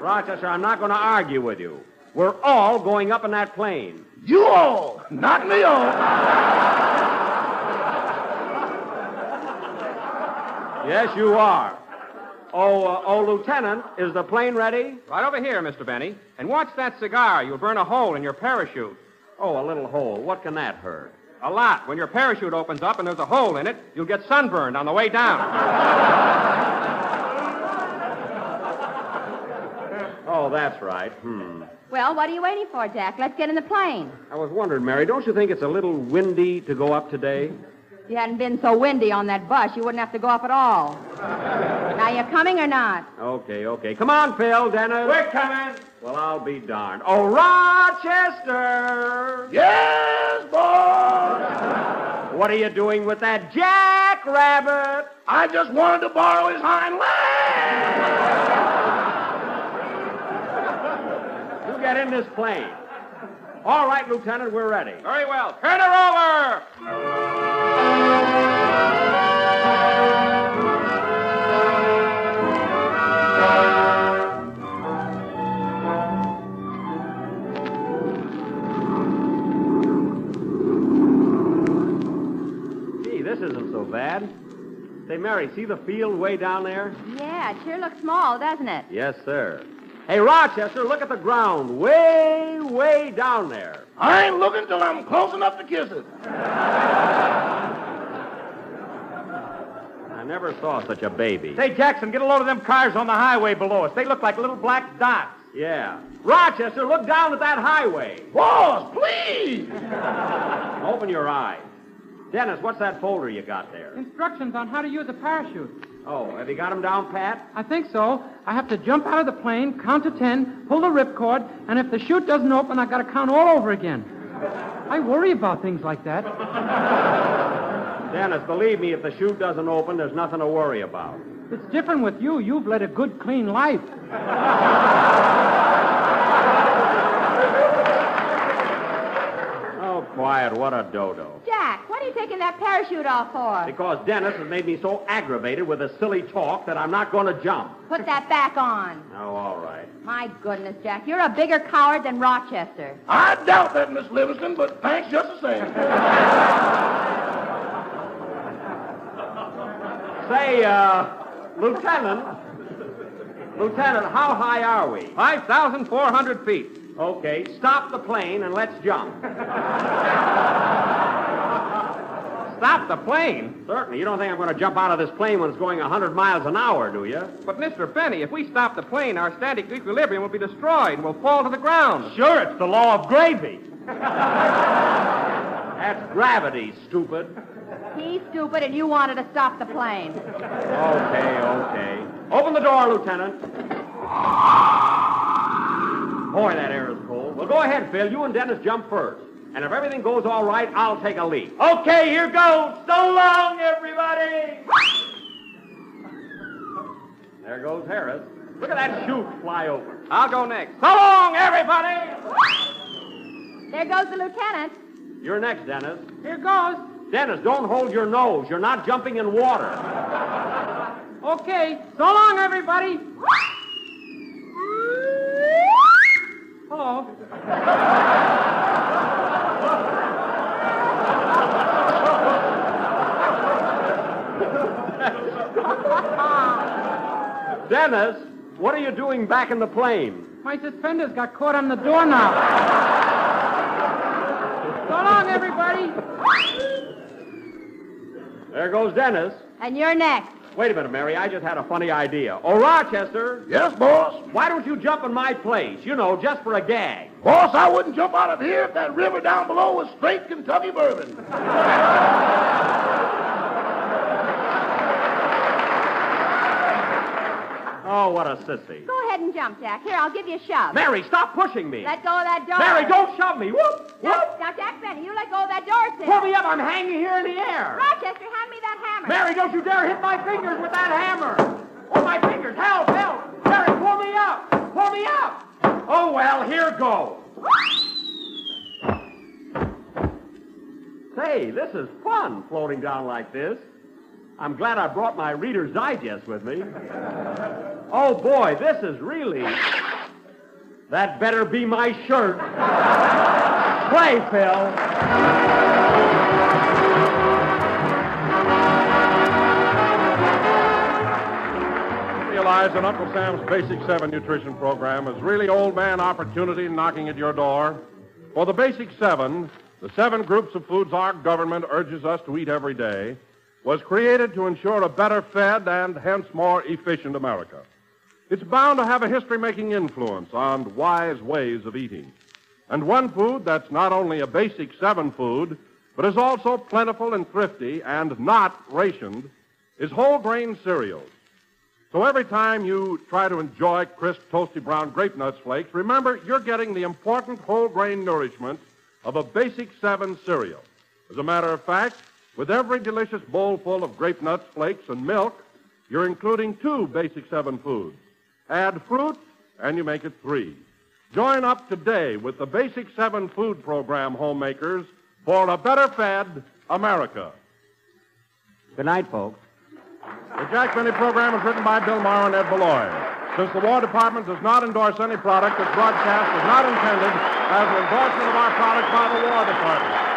Rochester, I'm not going to argue with you. We're all going up in that plane. You all, not me all. Yes, you are. Oh, uh, oh, Lieutenant, is the plane ready? Right over here, Mr. Benny. And watch that cigar. You'll burn a hole in your parachute. Oh, a little hole. What can that hurt? A lot. When your parachute opens up and there's a hole in it, you'll get sunburned on the way down. Oh, that's right. Hmm. Well, what are you waiting for, Jack? Let's get in the plane. I was wondering, Mary, don't you think it's a little windy to go up today? If you hadn't been so windy on that bus, you wouldn't have to go up at all. Now, you coming or not? Okay, okay. Come on, Phil, Dennis. We're coming. Well, I'll be darned. Oh, Rochester! Yes, boss. What are you doing with that jackrabbit? I just wanted to borrow his hind leg. You get in this plane. All right, Lieutenant, we're ready. Very well. Turn her over. Say, Mary, see the field way down there? Yeah, it sure looks small, doesn't it? Yes, sir. Hey, Rochester, look at the ground way, way down there. I ain't looking till I'm close enough to kiss it. I never saw such a baby. Say, Jackson, get a load of them cars on the highway below us. They look like little black dots. Yeah. Rochester, look down at that highway. Boss, please. Open your eyes. Dennis, what's that folder you got there? Instructions on how to use a parachute. Oh, have you got them down, Pat? I think so. I have to jump out of the plane, count to ten, pull the ripcord, and if the chute doesn't open, I've gotta count all over again. I worry about things like that. Dennis, believe me, if the chute doesn't open, there's nothing to worry about. It's different with you. You've led a good, clean life. quiet. What a dodo. Jack, what are you taking that parachute off for? Because Dennis has made me so aggravated with his silly talk that I'm not going to jump. Put that back on. Oh, all right. My goodness, Jack, you're a bigger coward than Rochester. I doubt that, Miss Livingstone, but thanks just the same. Say, uh, Lieutenant. Lieutenant, how high are we? 5,400 feet. Okay, stop the plane and let's jump. Stop the plane? Certainly. You don't think I'm going to jump out of this plane when it's going 100 miles an hour, do you? But, Mr. Benny, if we stop the plane, our static equilibrium will be destroyed and we'll fall to the ground. Sure, it's the law of gravy. That's gravity, stupid. He's stupid, and you wanted to stop the plane. Okay, okay. Open the door, Lieutenant. Boy, that air is cold. Well, go ahead, Phil. You and Dennis jump first. And if everything goes all right, I'll take a leap. Okay, here goes. So long, everybody. There goes Harris. Look at that chute fly open. I'll go next. So long, everybody. There goes the lieutenant. You're next, Dennis. Here goes. Dennis, don't hold your nose. You're not jumping in water. Okay. So long, everybody. Dennis, what are you doing back in the plane? My suspenders got caught on the doorknob. so long, everybody. There goes Dennis. And you're next. Wait a minute, Mary. I just had a funny idea. Oh, Rochester. Yes, boss? Why don't you jump in my place? You know, just for a gag. Boss, I wouldn't jump out of here if that river down below was straight Kentucky bourbon. Oh, what a sissy. Go ahead and jump, Jack. Here, I'll give you a shove. Mary, stop pushing me. Let go of that door. Mary, don't shove me. Whoop, Now, whoop. now, Jack Benny, you let go of that door, sis. Pull me up. I'm hanging here in the air. Rochester, hand me that hammer. Mary, don't you dare hit my fingers with that hammer. Oh, my fingers. Help, help. Mary, pull me up. Pull me up. Oh, well, here goes. Say, this is fun floating down like this. I'm glad I brought my Reader's Digest with me. Oh, boy, this is really. That better be my shirt. Play, Phil. Realize that Uncle Sam's Basic 7 nutrition program is really old man opportunity knocking at your door. For the Basic 7, the seven groups of foods our government urges us to eat every day, was created to ensure a better fed and hence more efficient America. It's bound to have a history making influence on wise ways of eating. And one food that's not only a Basic 7 food, but is also plentiful and thrifty and not rationed, is whole grain cereals. So every time you try to enjoy crisp, toasty brown grape nuts flakes, remember you're getting the important whole grain nourishment of a Basic 7 cereal. As a matter of fact, with every delicious bowl full of grape nuts flakes and milk, you're including two Basic 7 foods. Add fruit, and you make it three. Join up today with the Basic 7 Food Program homemakers for a better fed America. Good night, folks. The Jack Benny program is written by Bill Morrow and Ed Beloin. Since the War Department does not endorse any product, this broadcast is not intended as an endorsement of our product by the War Department.